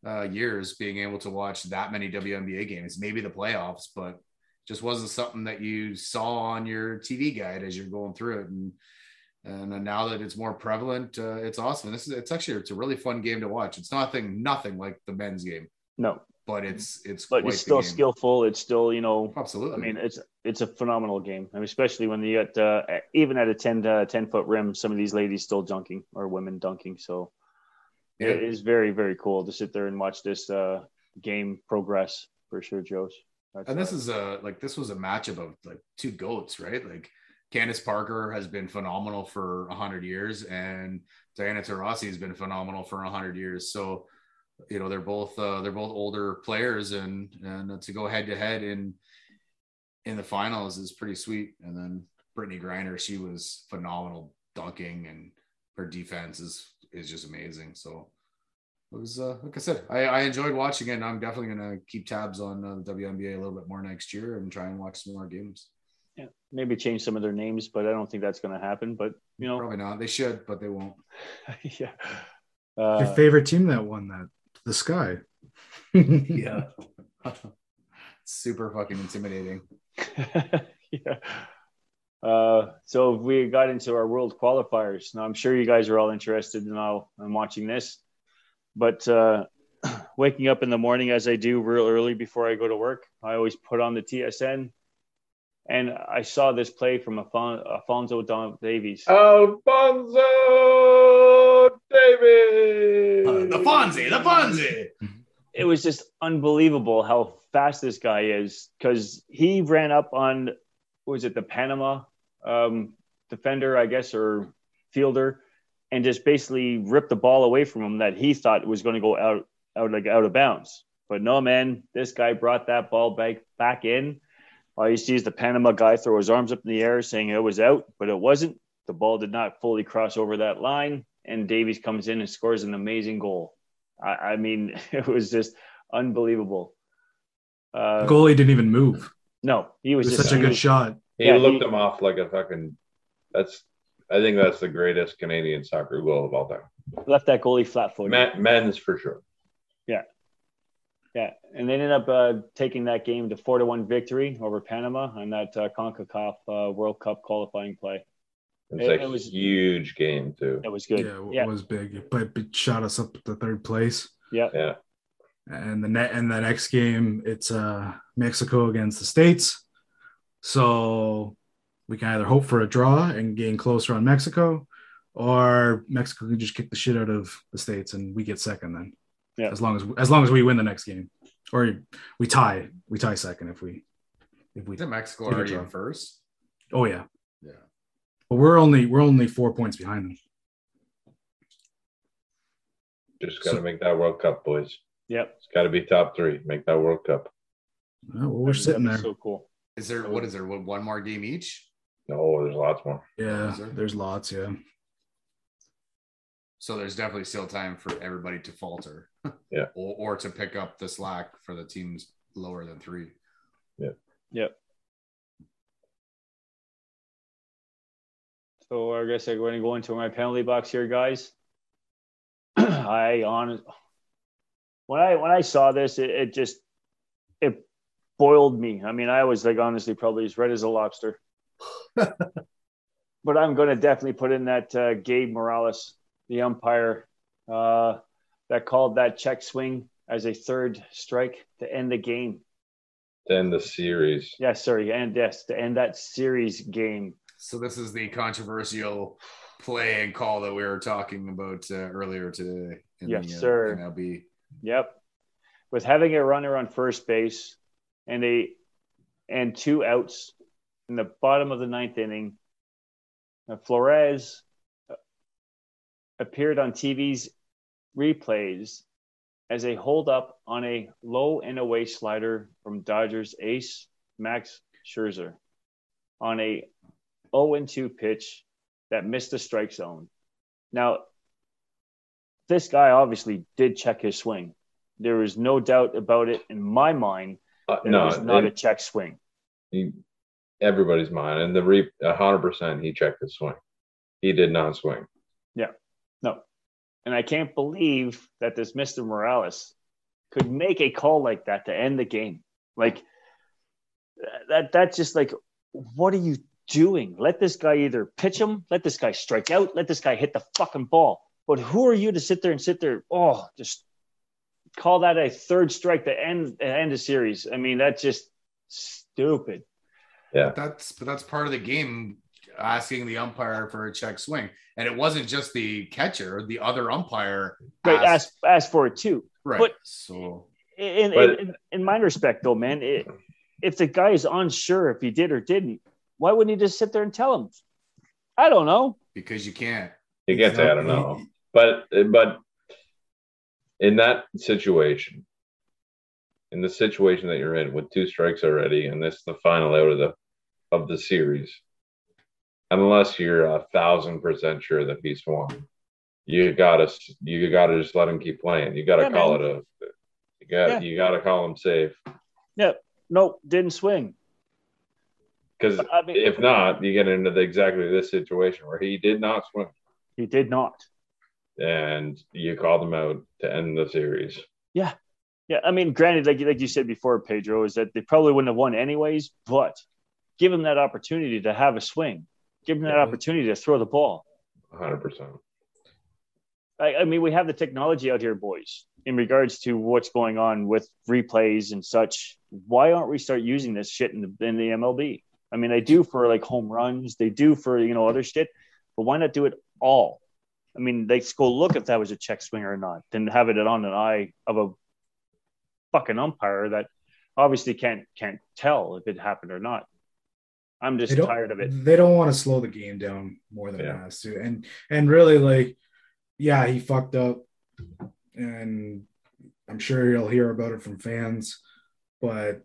uh, years being able to watch that many WNBA games. Maybe the playoffs, but just wasn't something that you saw on your TV guide as you're going through it. And and now that it's more prevalent, uh, it's awesome. This is it's actually it's a really fun game to watch. It's nothing nothing like the men's game, No, but it's it's but it's still skillful. It's still, you know, Absolutely. I mean, it's it's a phenomenal game, I mean, especially when you got uh, even at a 10, uh, 10 foot rim, some of these ladies still dunking or women dunking. So Yeah. it is very very cool to sit there and watch this uh, game progress for sure, Josh. That's, and this is a like this was a matchup of like two goats, right? Like Candace Parker has been phenomenal for hundred years, and Diana Taurasi has been phenomenal for hundred years. So, you know, they're both uh, they're both older players, and and to go head to head in in the finals is pretty sweet. And then Brittney Griner, she was phenomenal dunking, and her defense is is just amazing. So it was uh, like I said, I, I enjoyed watching it. And I'm definitely gonna keep tabs on uh, the WNBA a little bit more next year and try and watch some more games. yeah, maybe change some of their names, but I don't think that's going to happen. But you know, Probably not. They should, but they won't. yeah. Your Uh, favorite team that won that? The Sky. Yeah. Super fucking intimidating. yeah. Uh, so we got into our world qualifiers. Now I'm sure you guys are all interested in all in watching this, but uh, waking up in the morning as I do real early before I go to work, I always put on the TSN, and I saw this play from Afon- Alfonso Don Davies. Alfonso Davies. The Fonzie, the Fonzie. it was just unbelievable how fast this guy is because he ran up on was it the Panama um, defender, I guess, or fielder, and just basically ripped the ball away from him that he thought was going to go out out like out of bounds. But no, man, this guy brought that ball back back in. All you see is the Panama guy throw his arms up in the air saying it was out, but it wasn't. The ball did not fully cross over that line, and Davies comes in and scores an amazing goal. I, I mean, it was just unbelievable. Uh, The goalie didn't even move. No, he was, was just such a good was- shot. He Yeah, looked he- him off like a fucking. That's. I think that's the greatest Canadian soccer goal of all time. left that goalie flat footed. Men, men's for sure. Yeah, yeah, and they ended up uh, taking that game to four to one victory over Panama on that uh, Concacaf uh, World Cup qualifying play. It's It- a it was- huge game too. It was good. Yeah, it Yeah, was big, but it shot us up to third place. yeah, Yeah, And the net and the next game, it's uh Mexico against the States. So we can either hope for a draw and gain closer on Mexico, or Mexico can just kick the shit out of the States and we get second then. Yeah. As long as as long as we win the next game. Or we tie. We tie second if we if we Isn't Mexico already in first? oh yeah. Yeah. But we're only we're only four points behind them. just got to So- make that World Cup, boys. yep. It's got to be top three. Make that World Cup. Oh, well, we're sitting That'd be there. So cool. Is there what is there? One more game each? No, there's lots more. Yeah, there? there's lots. Yeah. So there's definitely still time for everybody to falter. Yeah. or, or to pick up the slack for the teams lower than three. Yeah. Yep. So I guess I'm going to go into my penalty box here, guys. I on when I when I saw this, it, it just it boiled me. I mean, I was like honestly probably as red as a lobster. but I'm going to definitely put in that uh, Gabe Morales, the umpire, uh, that called that check swing as a third strike to end the game. Then the series. Yes, sorry, and yes, to end that series game. So this is the controversial play and call that we were talking about uh, earlier today. In Yes, the, uh, sir. MLB. Yep. With having a runner on first base and a and two outs in the bottom of the ninth inning, Flores uh, appeared on TV's replays as a holdup on a low and away slider from Dodgers ace Max Scherzer on a 0 2 pitch that missed the strike zone. Now, this guy obviously did check his swing. There is no doubt about it in my mind Uh, no, it was not and a check swing. he, everybody's mind. And the re, hundred percent, he checked the swing. He did not swing. Yeah, no. And I can't believe that this Mr. Morales could make a call like that to end the game. Like that that's just like what are you doing? Let this guy either pitch him, let this guy strike out, let this guy hit the fucking ball. But who are you to sit there and sit there? Oh, just call that a third strike to end end a series. I mean, that's just stupid. Yeah, That's but that's part of the game. Asking the umpire for a check swing, and it wasn't just the catcher; the other umpire Right, asked- ask ask for it too. right. but- so in, But- in, in my respect, though, man, it, if the guy is unsure if he did or didn't, why wouldn't he just sit there and tell him? I don't know. because you can't. You get gets. I don't know, but but in that situation, in the situation that you're in with two strikes already, and this is the final out of the of the series, unless you're a thousand percent sure that he's won, you gotta you gotta just let him keep playing. You gotta Yeah, call man. it a. You got Yeah. you gotta call him safe Yep, Nope, didn't swing. Because I mean, if not, you get into the, exactly this situation where he did not swim, he did not. and you called him out to end the series. Yeah, Yeah. I mean, granted, like like you said before, Pedro, is that they probably wouldn't have won anyways. But give him that opportunity to have a swing. Give him that Yeah. opportunity to throw the ball. 100. percent I, I mean, we have the technology out here, boys, in regards to what's going on with replays and such. Why aren't we start using this shit in the, in the MLB? I mean, they do for like home runs, they do for you know other shit, but why not do it all? I mean, let's go look if that was a check swing or not, then have it on an eye of a fucking umpire that obviously can't can't tell if it happened or not. I'm just tired of it. They don't want to slow the game down more than Yeah. it has to. And and really like, yeah, he fucked up. And I'm sure you'll hear about it from fans, but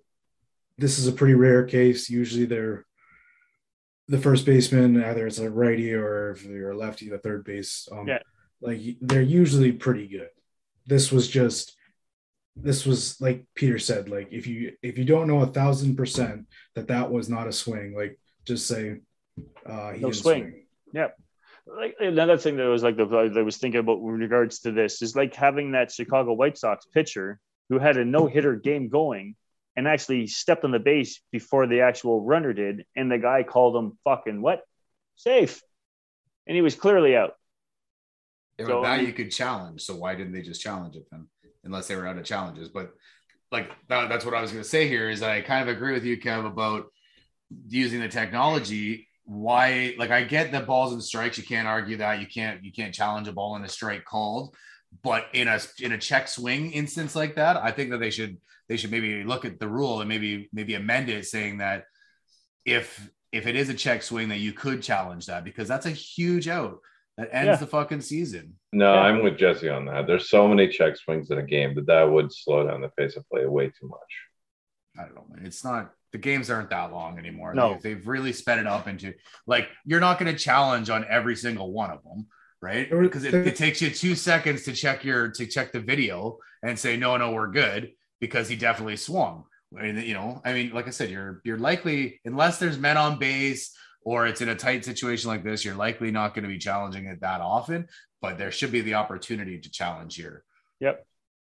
this is a pretty rare case. Usually they're the first baseman, either it's a righty or if you're a lefty, the third base. Um, Yeah. like they're usually pretty good. This was just this was like Peter said, like if you if you don't know a thousand percent that that was not a swing, like just say uh, he No didn't swing. Yep. Like another thing that was like the that I was thinking about in regards to this is like having that Chicago White Sox pitcher who had a no hitter game going and actually stepped on the base before the actual runner did, and the guy called him fucking what safe, and he was clearly out. Yeah, So, that you could challenge. So why didn't they just challenge it then? Unless they were out of challenges. But like that, that's what I was going to say here is I kind of agree with you, Kev, about using the technology. Why? Like I get the balls and strikes. You can't argue that. You can't. You can't challenge a ball and a strike called. But in a in a check swing instance like that, I think that they should they should maybe look at the rule and maybe maybe amend it saying that if if it is a check swing that you could challenge that because that's a huge out that ends Yeah. the fucking season. No, Yeah. I'm with Jesse on that. There's so many check swings in a game that that would slow down the pace of play way too much. I don't know. man. It's not the games aren't that long anymore. No. They've, they've really sped it up into like you're not going to challenge on every single one of them, right? Because it, it takes you two seconds to check your to check the video and say no, no, we're good because he definitely swung. And, you know, I mean, like I said, you're you're likely unless there's men on base or it's in a tight situation like this, you're likely not going to be challenging it that often. But there should be the opportunity to challenge here. Yep.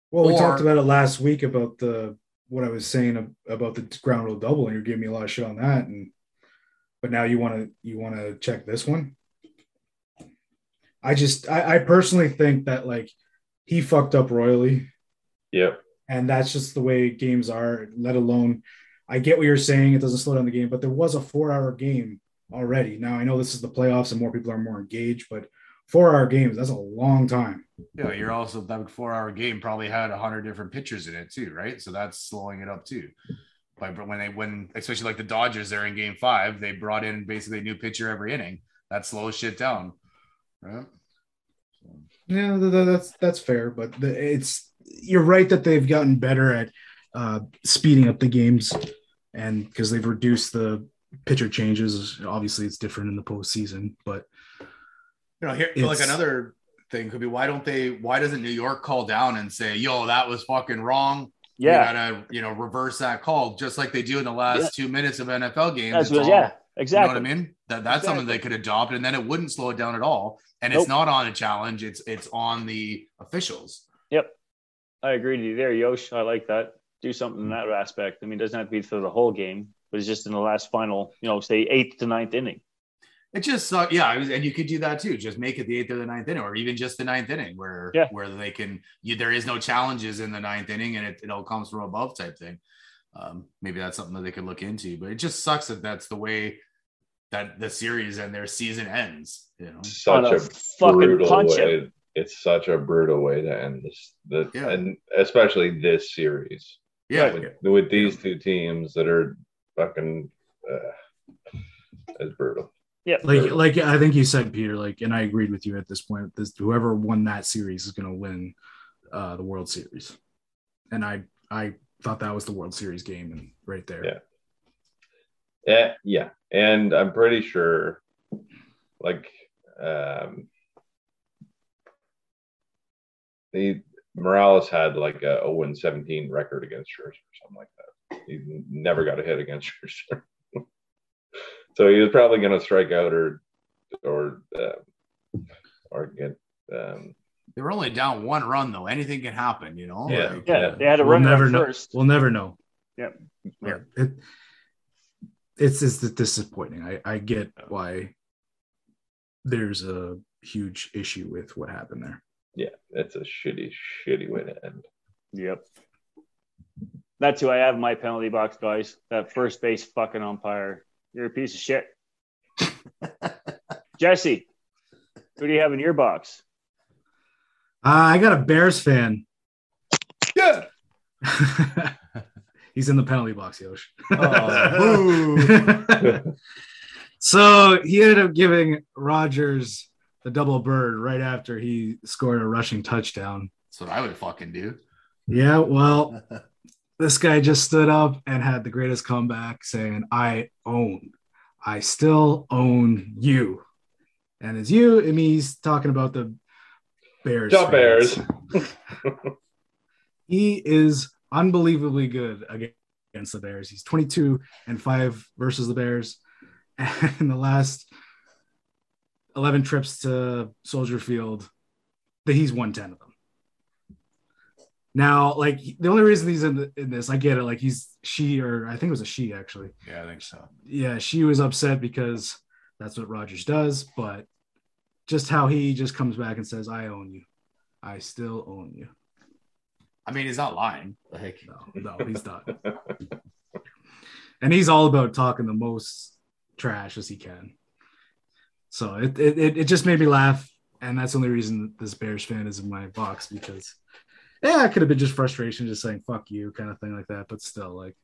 Well, we talked about it last week about the what I was saying about the ground rule double, and you're giving me a lot of shit on that. And but now you want to you want to check this one. I just I, I personally think that like he fucked up royally, Yep. and that's just the way games are. Let alone, I get what you're saying; it doesn't slow down the game, but there was a four-hour game already. Now I know this is the playoffs, and more people are more engaged, but four-hour games—that's a long time. Yeah, you're also that four hour game probably had a hundred different pitchers in it too, right? So that's slowing it up too. Like when they when especially like the Dodgers, they're in game five, they brought in basically a new pitcher every inning. That slows shit down. Right. So, Yeah, th- th- that's that's fair, but it's you're right that they've gotten better at uh, speeding up the games, and because they've reduced the pitcher changes. Obviously, it's different in the postseason, but you know, here like another thing could be why don't they why doesn't New York call down and say, yo, that was fucking wrong. Yeah, We gotta, you know, reverse that call, just like they do in the last two minutes of NFL games. that's all- yeah, exactly. You know what I mean? That that's something they could adopt, and then it wouldn't slow it down at all. And Nope. it's not on a challenge; it's it's on the officials. Yep. I agree with you there, Yosh. I like that. Do something in that aspect. I mean, it doesn't have to be for the whole game, but it's just in the last final, you know, say eighth to ninth inning. It just sucks. Yeah, it was- and you could do that too. Just make it the eighth or the ninth inning, or even just the ninth inning, where Yeah. where they can. You, there is no challenges in the ninth inning, and it, it all comes from above type thing. Um, maybe that's something that they could look into. But it just sucks that that's the way that the series and their season ends. You know. Such a a, fucking brutal punch way. It's such a brutal way to end this. The, Yeah. And especially this series Yeah. with, with these two teams that are fucking. Uh, it's brutal. Yeah. like like I think you said, Peter, like, and I agreed with you at this point. This whoever won that series is going to win uh, the World Series, and I I thought that was the World Series game, and right there. Yeah. Yeah, yeah, and I'm pretty sure, like, um, the Morales had like a 0 17 record against Scherzer or something like that. He never got a hit against Scherzer, so he was probably going to strike out or or uh, or get. Um, They were only down one run though. Anything can happen, you know. Yeah. Like, Yeah, Yeah. they had to We'll run never never know. first. We'll never know. Yep. Yeah. It, it's it's disappointing. I, I get why there's a huge issue with what happened there. yeah, it's a shitty, shitty way to end. Yep. That's who I have in my penalty box, guys. That first base fucking umpire. You're a piece of shit. Jesse, who do you have in your box? Uh, I got a Bears fan. Yeah. He's in the penalty box, Yosh. Oh, so he ended up giving Rodgers the double bird right after he scored a rushing touchdown. That's what I would fucking do. Yeah, well, this guy just stood up and had the greatest comeback saying, I own, I still own you. And as you, I mean, he's talking about the Bears. The. Bears. He is unbelievably good against the Bears. He's 22 and 5 versus the Bears. And the last 11 trips to Soldier Field, that he's won 10 of them. Now, like the only reason he's in, the, in this, I get it. Like he's she or I think it was a she actually. Yeah, I think so. Yeah, she was upset because that's what Rodgers does. But just how he just comes back and says, "I own you. I still own you." I mean, he's not lying. Like, no, no, he's not. and he's all about talking the most trash as he can. So it it it just made me laugh, and that's the only reason this Bears fan is in my box because yeah, it could have been just frustration, just saying "fuck you" kind of thing like that. But still, like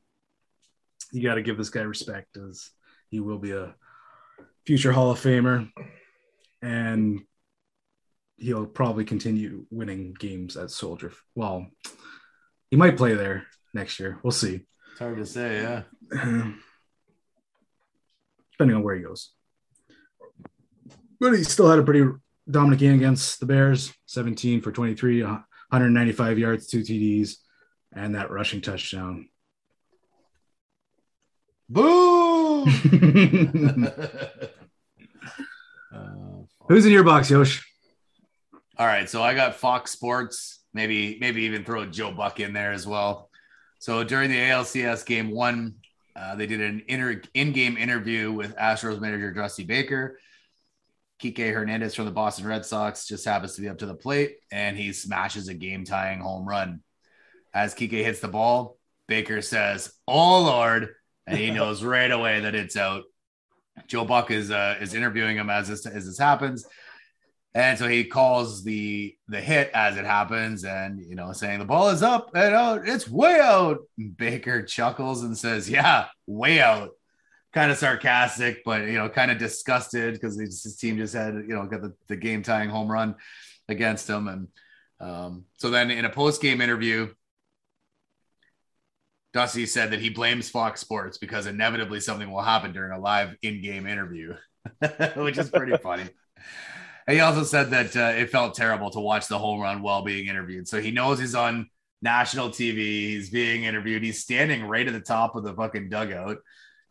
you got to give this guy respect, as he will be a future Hall of Famer, and he'll probably continue winning games at Soldier. Well, he might play there next year. We'll see. It's hard to say, yeah. Depending on where he goes. But he still had a pretty dominant game against the Bears 17 for 23, 195 yards, two TDs, and that rushing touchdown. Boom! uh, Who's in your box, Yosh? All right, so I got Fox Sports. Maybe, maybe even throw Joe Buck in there as well. So during the ALCS game one, uh, they did an inter- in-game interview with Astros manager Dusty Baker. Kike Hernandez from the Boston Red Sox just happens to be up to the plate and he smashes a game tying home run. As Kike hits the ball, Baker says, Oh Lord. And he knows right away that it's out. Joe Buck is uh, is interviewing him as this as this happens. And so he calls the the hit as it happens, and you know, saying the ball is up and out, it's way out. Baker chuckles and says, "Yeah, way out." kind of sarcastic, but you know, kind of disgusted because his team just had you know got the, the game tying home run against him, and um, so then in a post game interview, Dusty said that he blames Fox Sports because inevitably something will happen during a live in game interview, which is pretty funny. He also said that uh, it felt terrible to watch the home run while being interviewed. So he knows he's on national TV. He's being interviewed. He's standing right at the top of the fucking dugout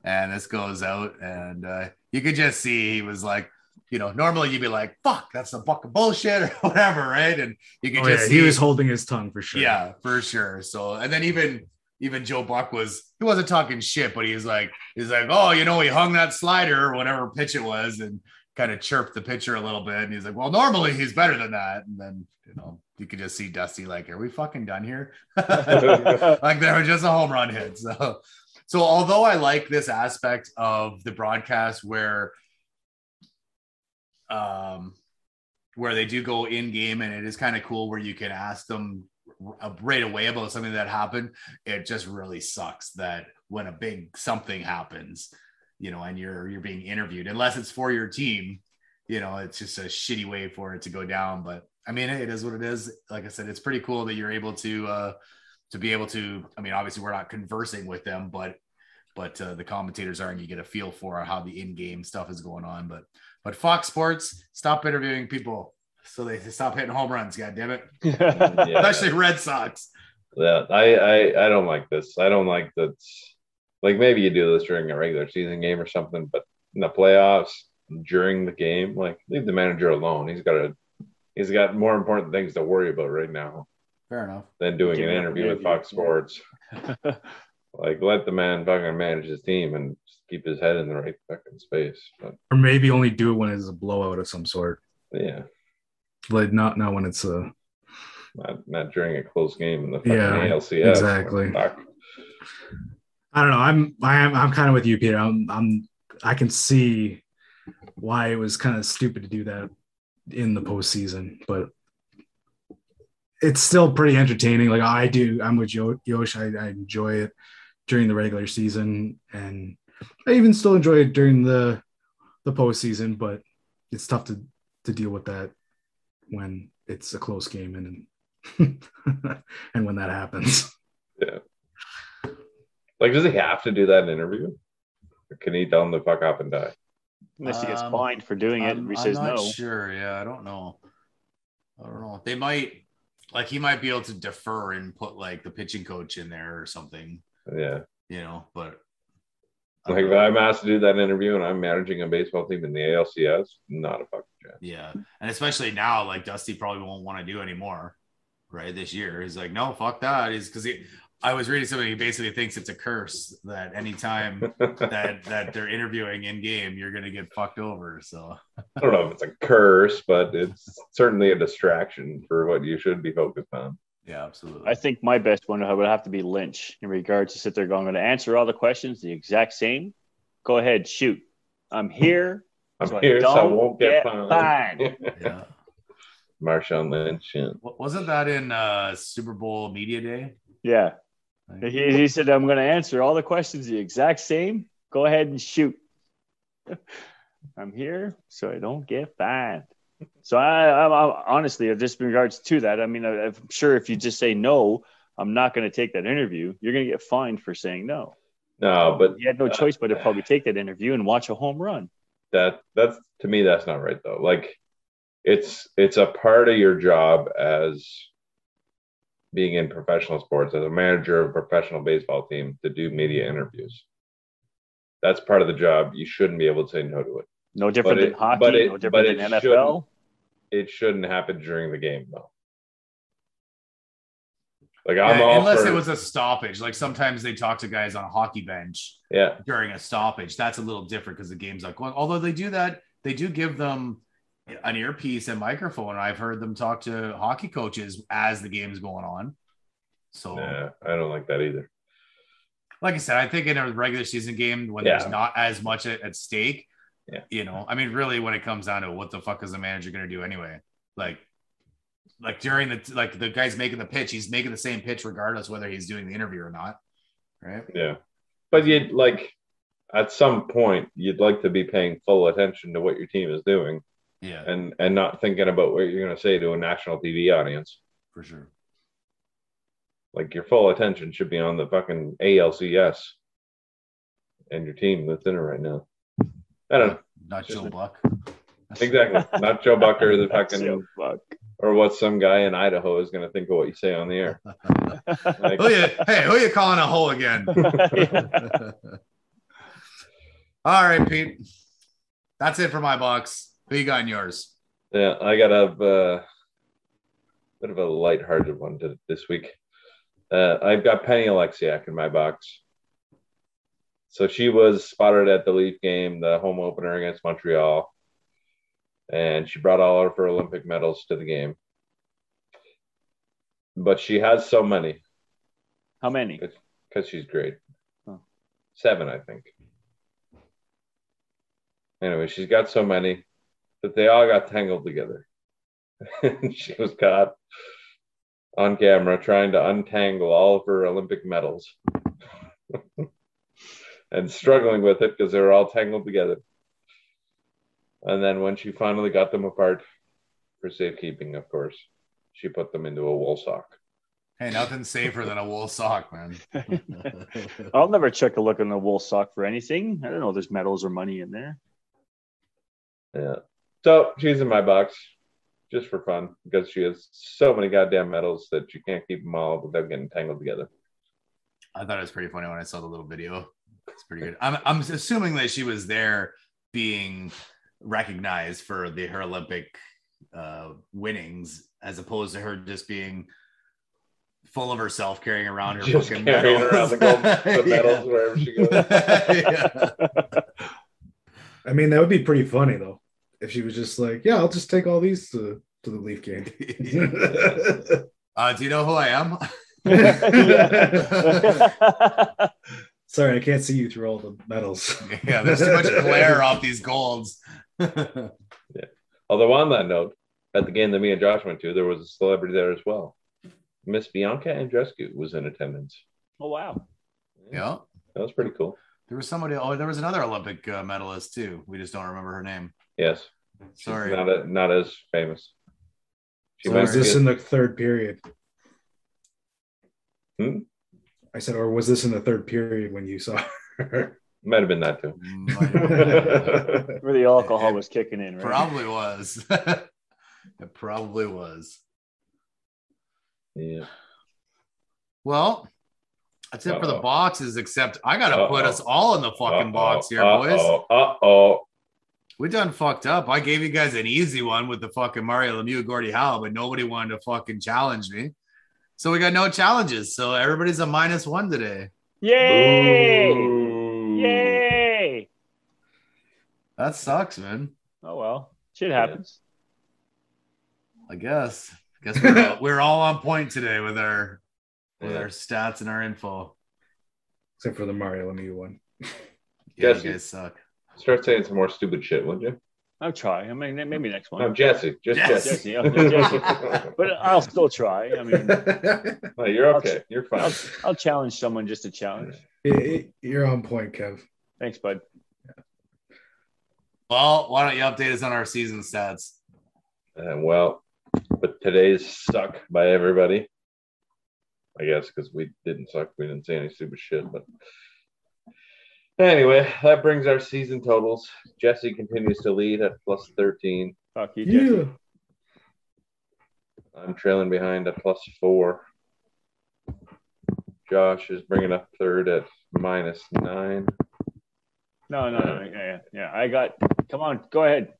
and this goes out and uh, you could just see he was like you know normally you'd be like fuck that's a fucking bullshit or whatever right and you could oh, just yeah. he was holding his tongue for sure yeah for sure so and then even even joe buck was he wasn't talking shit but he was like he's like oh you know he hung that slider or whatever pitch it was and kind of chirped the pitcher a little bit and he's like well normally he's better than that. And then you know you could just see dusty like are we fucking done here? Like there was just a home run hit so. So although I like this aspect of the broadcast where um where they do go in game and it is kind of cool where you can ask them right away about something that happened, it just really sucks that when a big something happens, you know, and you're you're being interviewed, unless it's for your team, you know, it's just a shitty way for it to go down. But I mean, it is what it is. Like I said, it's pretty cool that you're able to uh to be able to i mean obviously we're not conversing with them but but uh, the commentators are and you get a feel for how the in-game stuff is going on but but fox sports stop interviewing people so they stop hitting home runs god damn it yeah. especially red sox yeah I, I i don't like this i don't like that like maybe you do this during a regular season game or something but in the playoffs during the game like leave the manager alone he's got a he's got more important things to worry about right now Fair enough. Than doing an interview with Fox Sports. like let the man fucking manage his team and keep his head in the right fucking space. But, or maybe only do it when it's a blowout of some sort. Yeah. Like not not when it's a not not during a close game in the fucking yeah, ALCS. Exactly. I don't know. I'm I am I'm kind of with you, Peter. I'm I'm I can see why it was kind of stupid to do that in the postseason, but it's still pretty entertaining. Like I do, I'm with Yosh. I, I enjoy it during the regular season, and I even still enjoy it during the the postseason. But it's tough to to deal with that when it's a close game and and when that happens. Yeah. Like, does he have to do that interview? Or can he tell him to fuck up and die? Unless he gets um, fined for doing it, I'm, he says I'm no. Sure, yeah, I don't know. I don't know. They might Like he might be able to defer and put like the pitching coach in there or something, Yeah. you know. But Like if I'm asked to do that interview and I'm managing a baseball team in the ALCS, not a fucking chance. yeah, and especially now, like Dusty probably won't want to do anymore, right? This year, he's like, no, fuck that. He's because he. I was reading something. who basically thinks it's a curse that anytime that that they're interviewing in game, you're gonna get fucked over. So I don't know if it's a curse, but it's certainly a distraction for what you should be focused on. yeah, absolutely. I think my best one would have to be Lynch in regards to sit there going, I'm going to answer all the questions the exact same. Go ahead, shoot. I'm here. I'm so here, so I don't won't get, get fined. fined. yeah. Marshawn Lynch. Yeah. Wasn't that in uh, Super Bowl media day? Yeah. Like, He, he said, I'm going to answer all the questions the exact same. Go ahead and shoot. I'm here so I don't get fined. So I, I, I honestly, uh, just in regards to that, I mean, I, I'm sure if you just say no, I'm not going to take that interview. You're going to get fined for saying no. No, but He had no uh, choice but to probably take that interview and watch a home run. that that's to me that's not right though. Like it's it's a part of your job as being in professional sports as a manager of a professional baseball team to do media interviews. That's part of the job. You shouldn't be able to say no to it. No different But than it- hockey, but it- no but different it than NFL. shouldn't. It shouldn't happen during the game though. Like I'm Yeah, unless for, it was a stoppage. Like sometimes they talk to guys on a hockey bench yeah, during a stoppage. That's a little different because the game's not going. Although they do that, they do give them an earpiece and microphone. I've heard them talk to hockey coaches as the game's going on. So, yeah, I don't like that either. like I said, I think in a regular season game when there's not as much at, at stake, Yeah. you know, I mean, really, when it comes down to what the fuck is the manager going to do anyway? Like, like during the like the guy's making the pitch, he's making the same pitch regardless whether he's doing the interview or not, right? Yeah. But you'd like at some point you'd like to be paying full attention to what your team is doing Yeah, and and not thinking about what you're going to say to a national TV audience. for sure. Like your full attention should be on the fucking ALCS and your team that's in it right now. I don't know. Not Joe Buck. Exactly. Not Joe Bucker, the fucking so fuck. or what some guy in Idaho is going to think of what you say on the air. Like, Who you, hey, who you calling a hole again? All right, Pete. That's it for my box. Who you got in yours? Yeah, I got a uh, bit of a lighthearted one to, this week. Uh, I've got Penny Oleksiak in my box. So she was spotted at the Leaf game, the home opener against Montreal, and she brought all of her Olympic medals to the game. But she has so many How many? because she's great. Oh. Seven, I think. Anyway, she's got so many that they all got tangled together. And she was caught on camera trying to untangle all of her Olympic medals and struggling with it because they were all tangled together. And then when she finally got them apart for safekeeping, of course, she put them into a wool sock. Hey, nothing safer than a wool sock, man. I'll never check a look in the wool sock for anything. I don't know if there's medals or money in there. Yeah. So she's in my box just for fun because she has so many goddamn medals that you can't keep them all without getting tangled together. I thought it was pretty funny when I saw the little video. It's pretty good. I'm, I'm assuming that she was there being recognized for the her Olympic uh, winnings, as opposed to her just being full of herself carrying around her Just fucking carrying medals. around the, gold, the Yeah. medals wherever she goes. Yeah. I mean, that would be pretty funny though if she was just like, "Yeah, I'll just take all these to to the Leaf game." Uh, do you know who I am? Sorry, I can't see you through all the medals. yeah, there's too much glare off these golds. Yeah. Although on that note, at the game that me and Josh went to, there was a celebrity there as well. Miss Bianca Andreescu was in attendance. oh wow. yeah. That was pretty cool. There was somebody. Oh, there was another Olympic uh, medalist too. We just don't remember her name. Yes. She's Sorry. Not, a, not as famous. She So was this be- in the third period? Hmm? I said, or was this in the third period when you saw her? might have been that too. Where the alcohol was kicking in, right? Probably was. it probably was. Yeah. Well, that's it for the boxes, except I gotta put Uh-oh. us all in the fucking box here, Uh boys. oh. Uh oh. We done fucked up. I gave you guys an easy one with the fucking Mario Lemieux, Gordie Howe, but nobody wanted to fucking challenge me. So we got no challenges. So everybody's a minus one today. Yay! Boo. Yay! That sucks, man. Oh well, shit happens. I guess. I guess we're all, we're all on point today with our with Yeah. our stats and our info. Except for the Mario Lemieux one. Yeah, Jesse. you guys suck. Start saying some more stupid shit, would you? I'll try. I mean, maybe next one. No, Jesse. Just Yes. Jesse. Jesse, oh, Jesse. But I'll still try. I mean, No, you're okay. You're I'll, fine. I'll challenge someone just to challenge. You're on point, Kev. Thanks, bud. Well, why don't you update us on our season stats? Uh, well, but today's suck by everybody. I guess because we didn't suck. We didn't say any stupid shit. But anyway, that brings our season totals. Jesse continues to lead at plus 13. Fuck you, Jesse. Yeah. I'm trailing behind at plus four. Josh is bringing up third at minus nine. No, no, no. Yeah, yeah, yeah. I got. Come on, go ahead.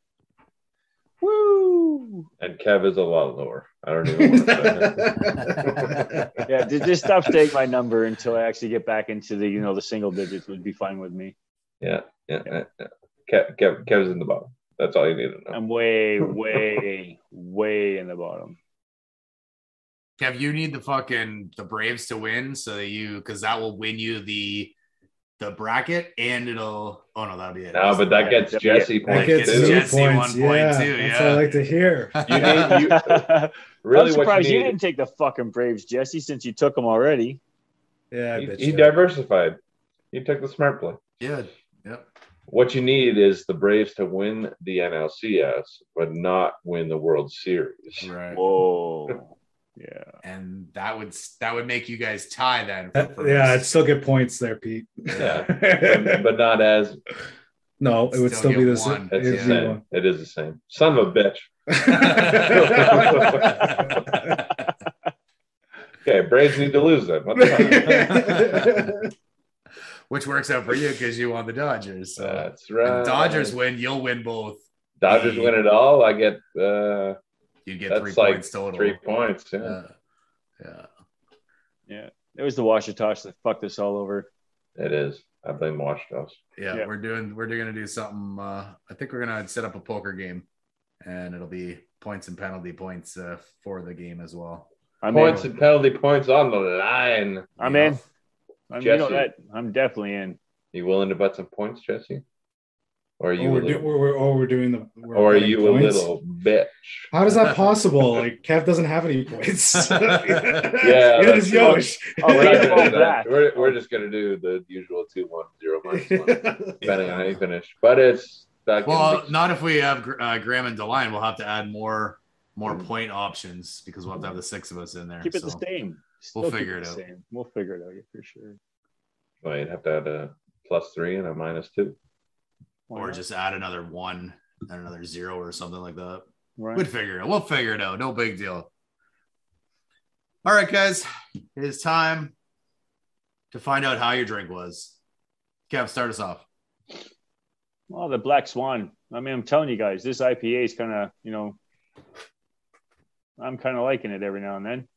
Woo! And Kev is a lot lower. I don't even want to say Yeah, ju- just stop saying my number until I actually get back into the, you know, the single digits would be fine with me. Yeah, yeah, yeah. yeah. Kev, Kev, Kev's in the bottom. That's all you need to know. I'm way, way, way in the bottom. Kev, you need the fucking the Braves to win so that you because that will win you the the bracket and it'll oh no that'll be it. No, but that gets Yeah. Jesse That points gets too. Jesse one point yeah, too, That's yeah. what I like to hear. You need, you, I'm really, what surprised you you, didn't take the fucking Braves, Jesse, since you took them already. Yeah, I he, he diversified. He took the smart play. yeah, yep. What you need is the Braves to win the NLCS, but not win the World Series. Right. Whoa. Yeah. And that would that would make you guys tie then. For yeah, I'd still get points there, Pete. Yeah, but, but not as no, it would Still still be the same. one. it's the same. one. It is the same. Son of a bitch. Okay, Braves need to lose them. The? Which works out for you because you won the Dodgers. So That's if right. Dodgers win, you'll win both. Dodgers win it all. I get uh, You get that's three like points total. three points. Yeah. Yeah. yeah. Yeah. It was the Washitosh that fucked us all over. It is. I blame Washington. Yeah, Yeah. we're doing we're gonna do something. Uh, I think we're gonna set up a poker game, and it'll be points and penalty points uh, for the game as well. I'm Points in. and penalty points on the line. I'm Yeah. in. I'm, you know Jesse. that. I'm definitely in. You willing to bet some points, Jesse? Or are Oh, you a we're, do, little, we're, we're, oh, we're doing the. We're or are winning you a little bitch? How is that possible? Like Kev doesn't have any points. Yeah, it that's- is Yosh. Oh, We're, not yeah. gonna do that. We're, we're just gonna do the usual two one zero minus one, depending on how you finish. But it's that Well, be- not if we have uh, Graham and Deline. We'll have to add more more Mm. point options because we'll have to have the six of us in there. Keep it the same. We'll figure it the out. Same. We'll figure it out yeah, for sure. well, you'd have to add a plus three and a minus two. Why or not? just add another one and another zero or something like that. right. We'd figure it out. We'll figure it out. No big deal. All right, guys. It is time to find out how your drink was. Kev, start us off. Well, the Black Swan. I mean, I'm telling you guys, this IPA is kind of, you know, I'm kind of liking it every now and then.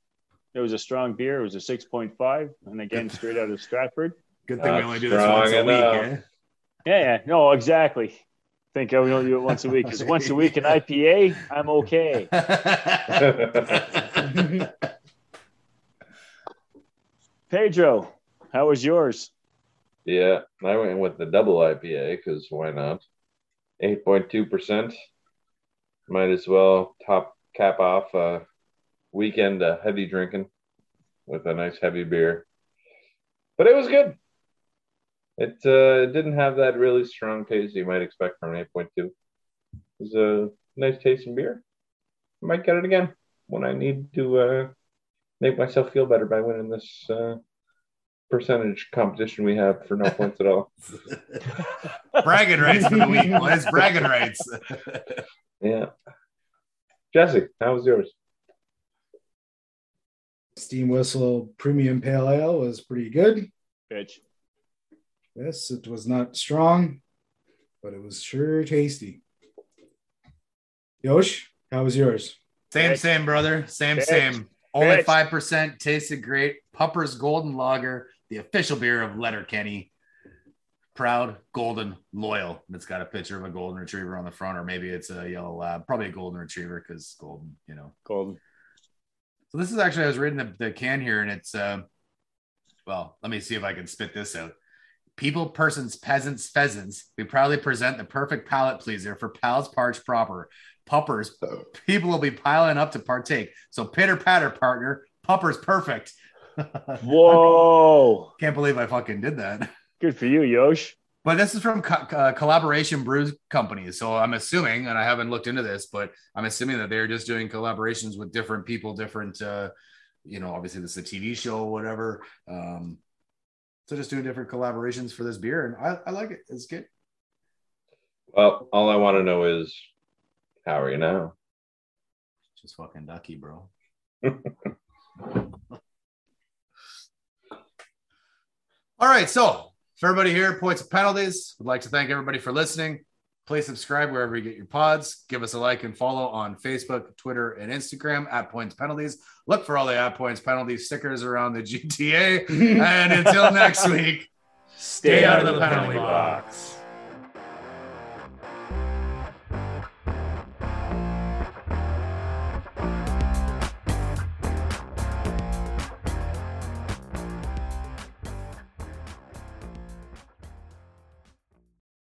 It was a strong beer. It was a 6.5. And again, straight out of Stratford. Good thing we uh, only do this once a enough. week. Yeah, yeah. No, exactly. Think I we only do it once a week. Because once a week in IPA, I'm okay. Pedro, how was yours? Yeah, I went with the double IPA because why not? 8.2%. Might as well top cap off a weekend uh, heavy drinking with a nice heavy beer. But it was good. It uh, didn't have that really strong taste you might expect from an 8.2. It was a nice tasting beer. I might get it again when I need to uh, make myself feel better by winning this uh, percentage competition we have for no points at all. bragging rights for the week, boys. Bragging rights. Yeah. Jesse, how was yours? Steam Whistle Premium Pale Ale was pretty good. Bitch. Yes, it was not strong, but it was sure tasty. Yosh, how was yours? Same, Bitch. same, brother. Same, Bitch. same. Only Bitch. five percent. Tasted great. Pupper's Golden Lager, the official beer of Letterkenny. Proud, golden, loyal. And It's got a picture of a golden retriever on the front, or maybe it's a yellow lab. Probably a golden retriever because golden, you know. Golden. So this is actually I was reading the, the can here, and it's uh, well, let me see if I can spit this out. People, persons, peasants, pheasants. We proudly present the perfect palate pleaser for pals parched proper. Puppers, people will be piling up to partake. So pitter patter, partner. Puppers perfect. Whoa. Can't believe I fucking did that. Good for you, Yosh. But this is from co- uh, Collaboration Brew Company. So I'm assuming, and I haven't looked into this, but I'm assuming that they're just doing collaborations with different people, different, uh, you know, obviously this is a TV show or whatever. Um, so just doing different collaborations for this beer. And I, I like it. It's good. Well, all I want to know is how are you now? Just fucking ducky, bro. All right. So for everybody here, points and penalties, would like to thank everybody for listening. Please subscribe wherever you get your pods. Give us a like and follow on Facebook, Twitter, and Instagram at Points Penalties. Look for all the at Points Penalties stickers around the GTA. and until next week, stay out of the penalty box.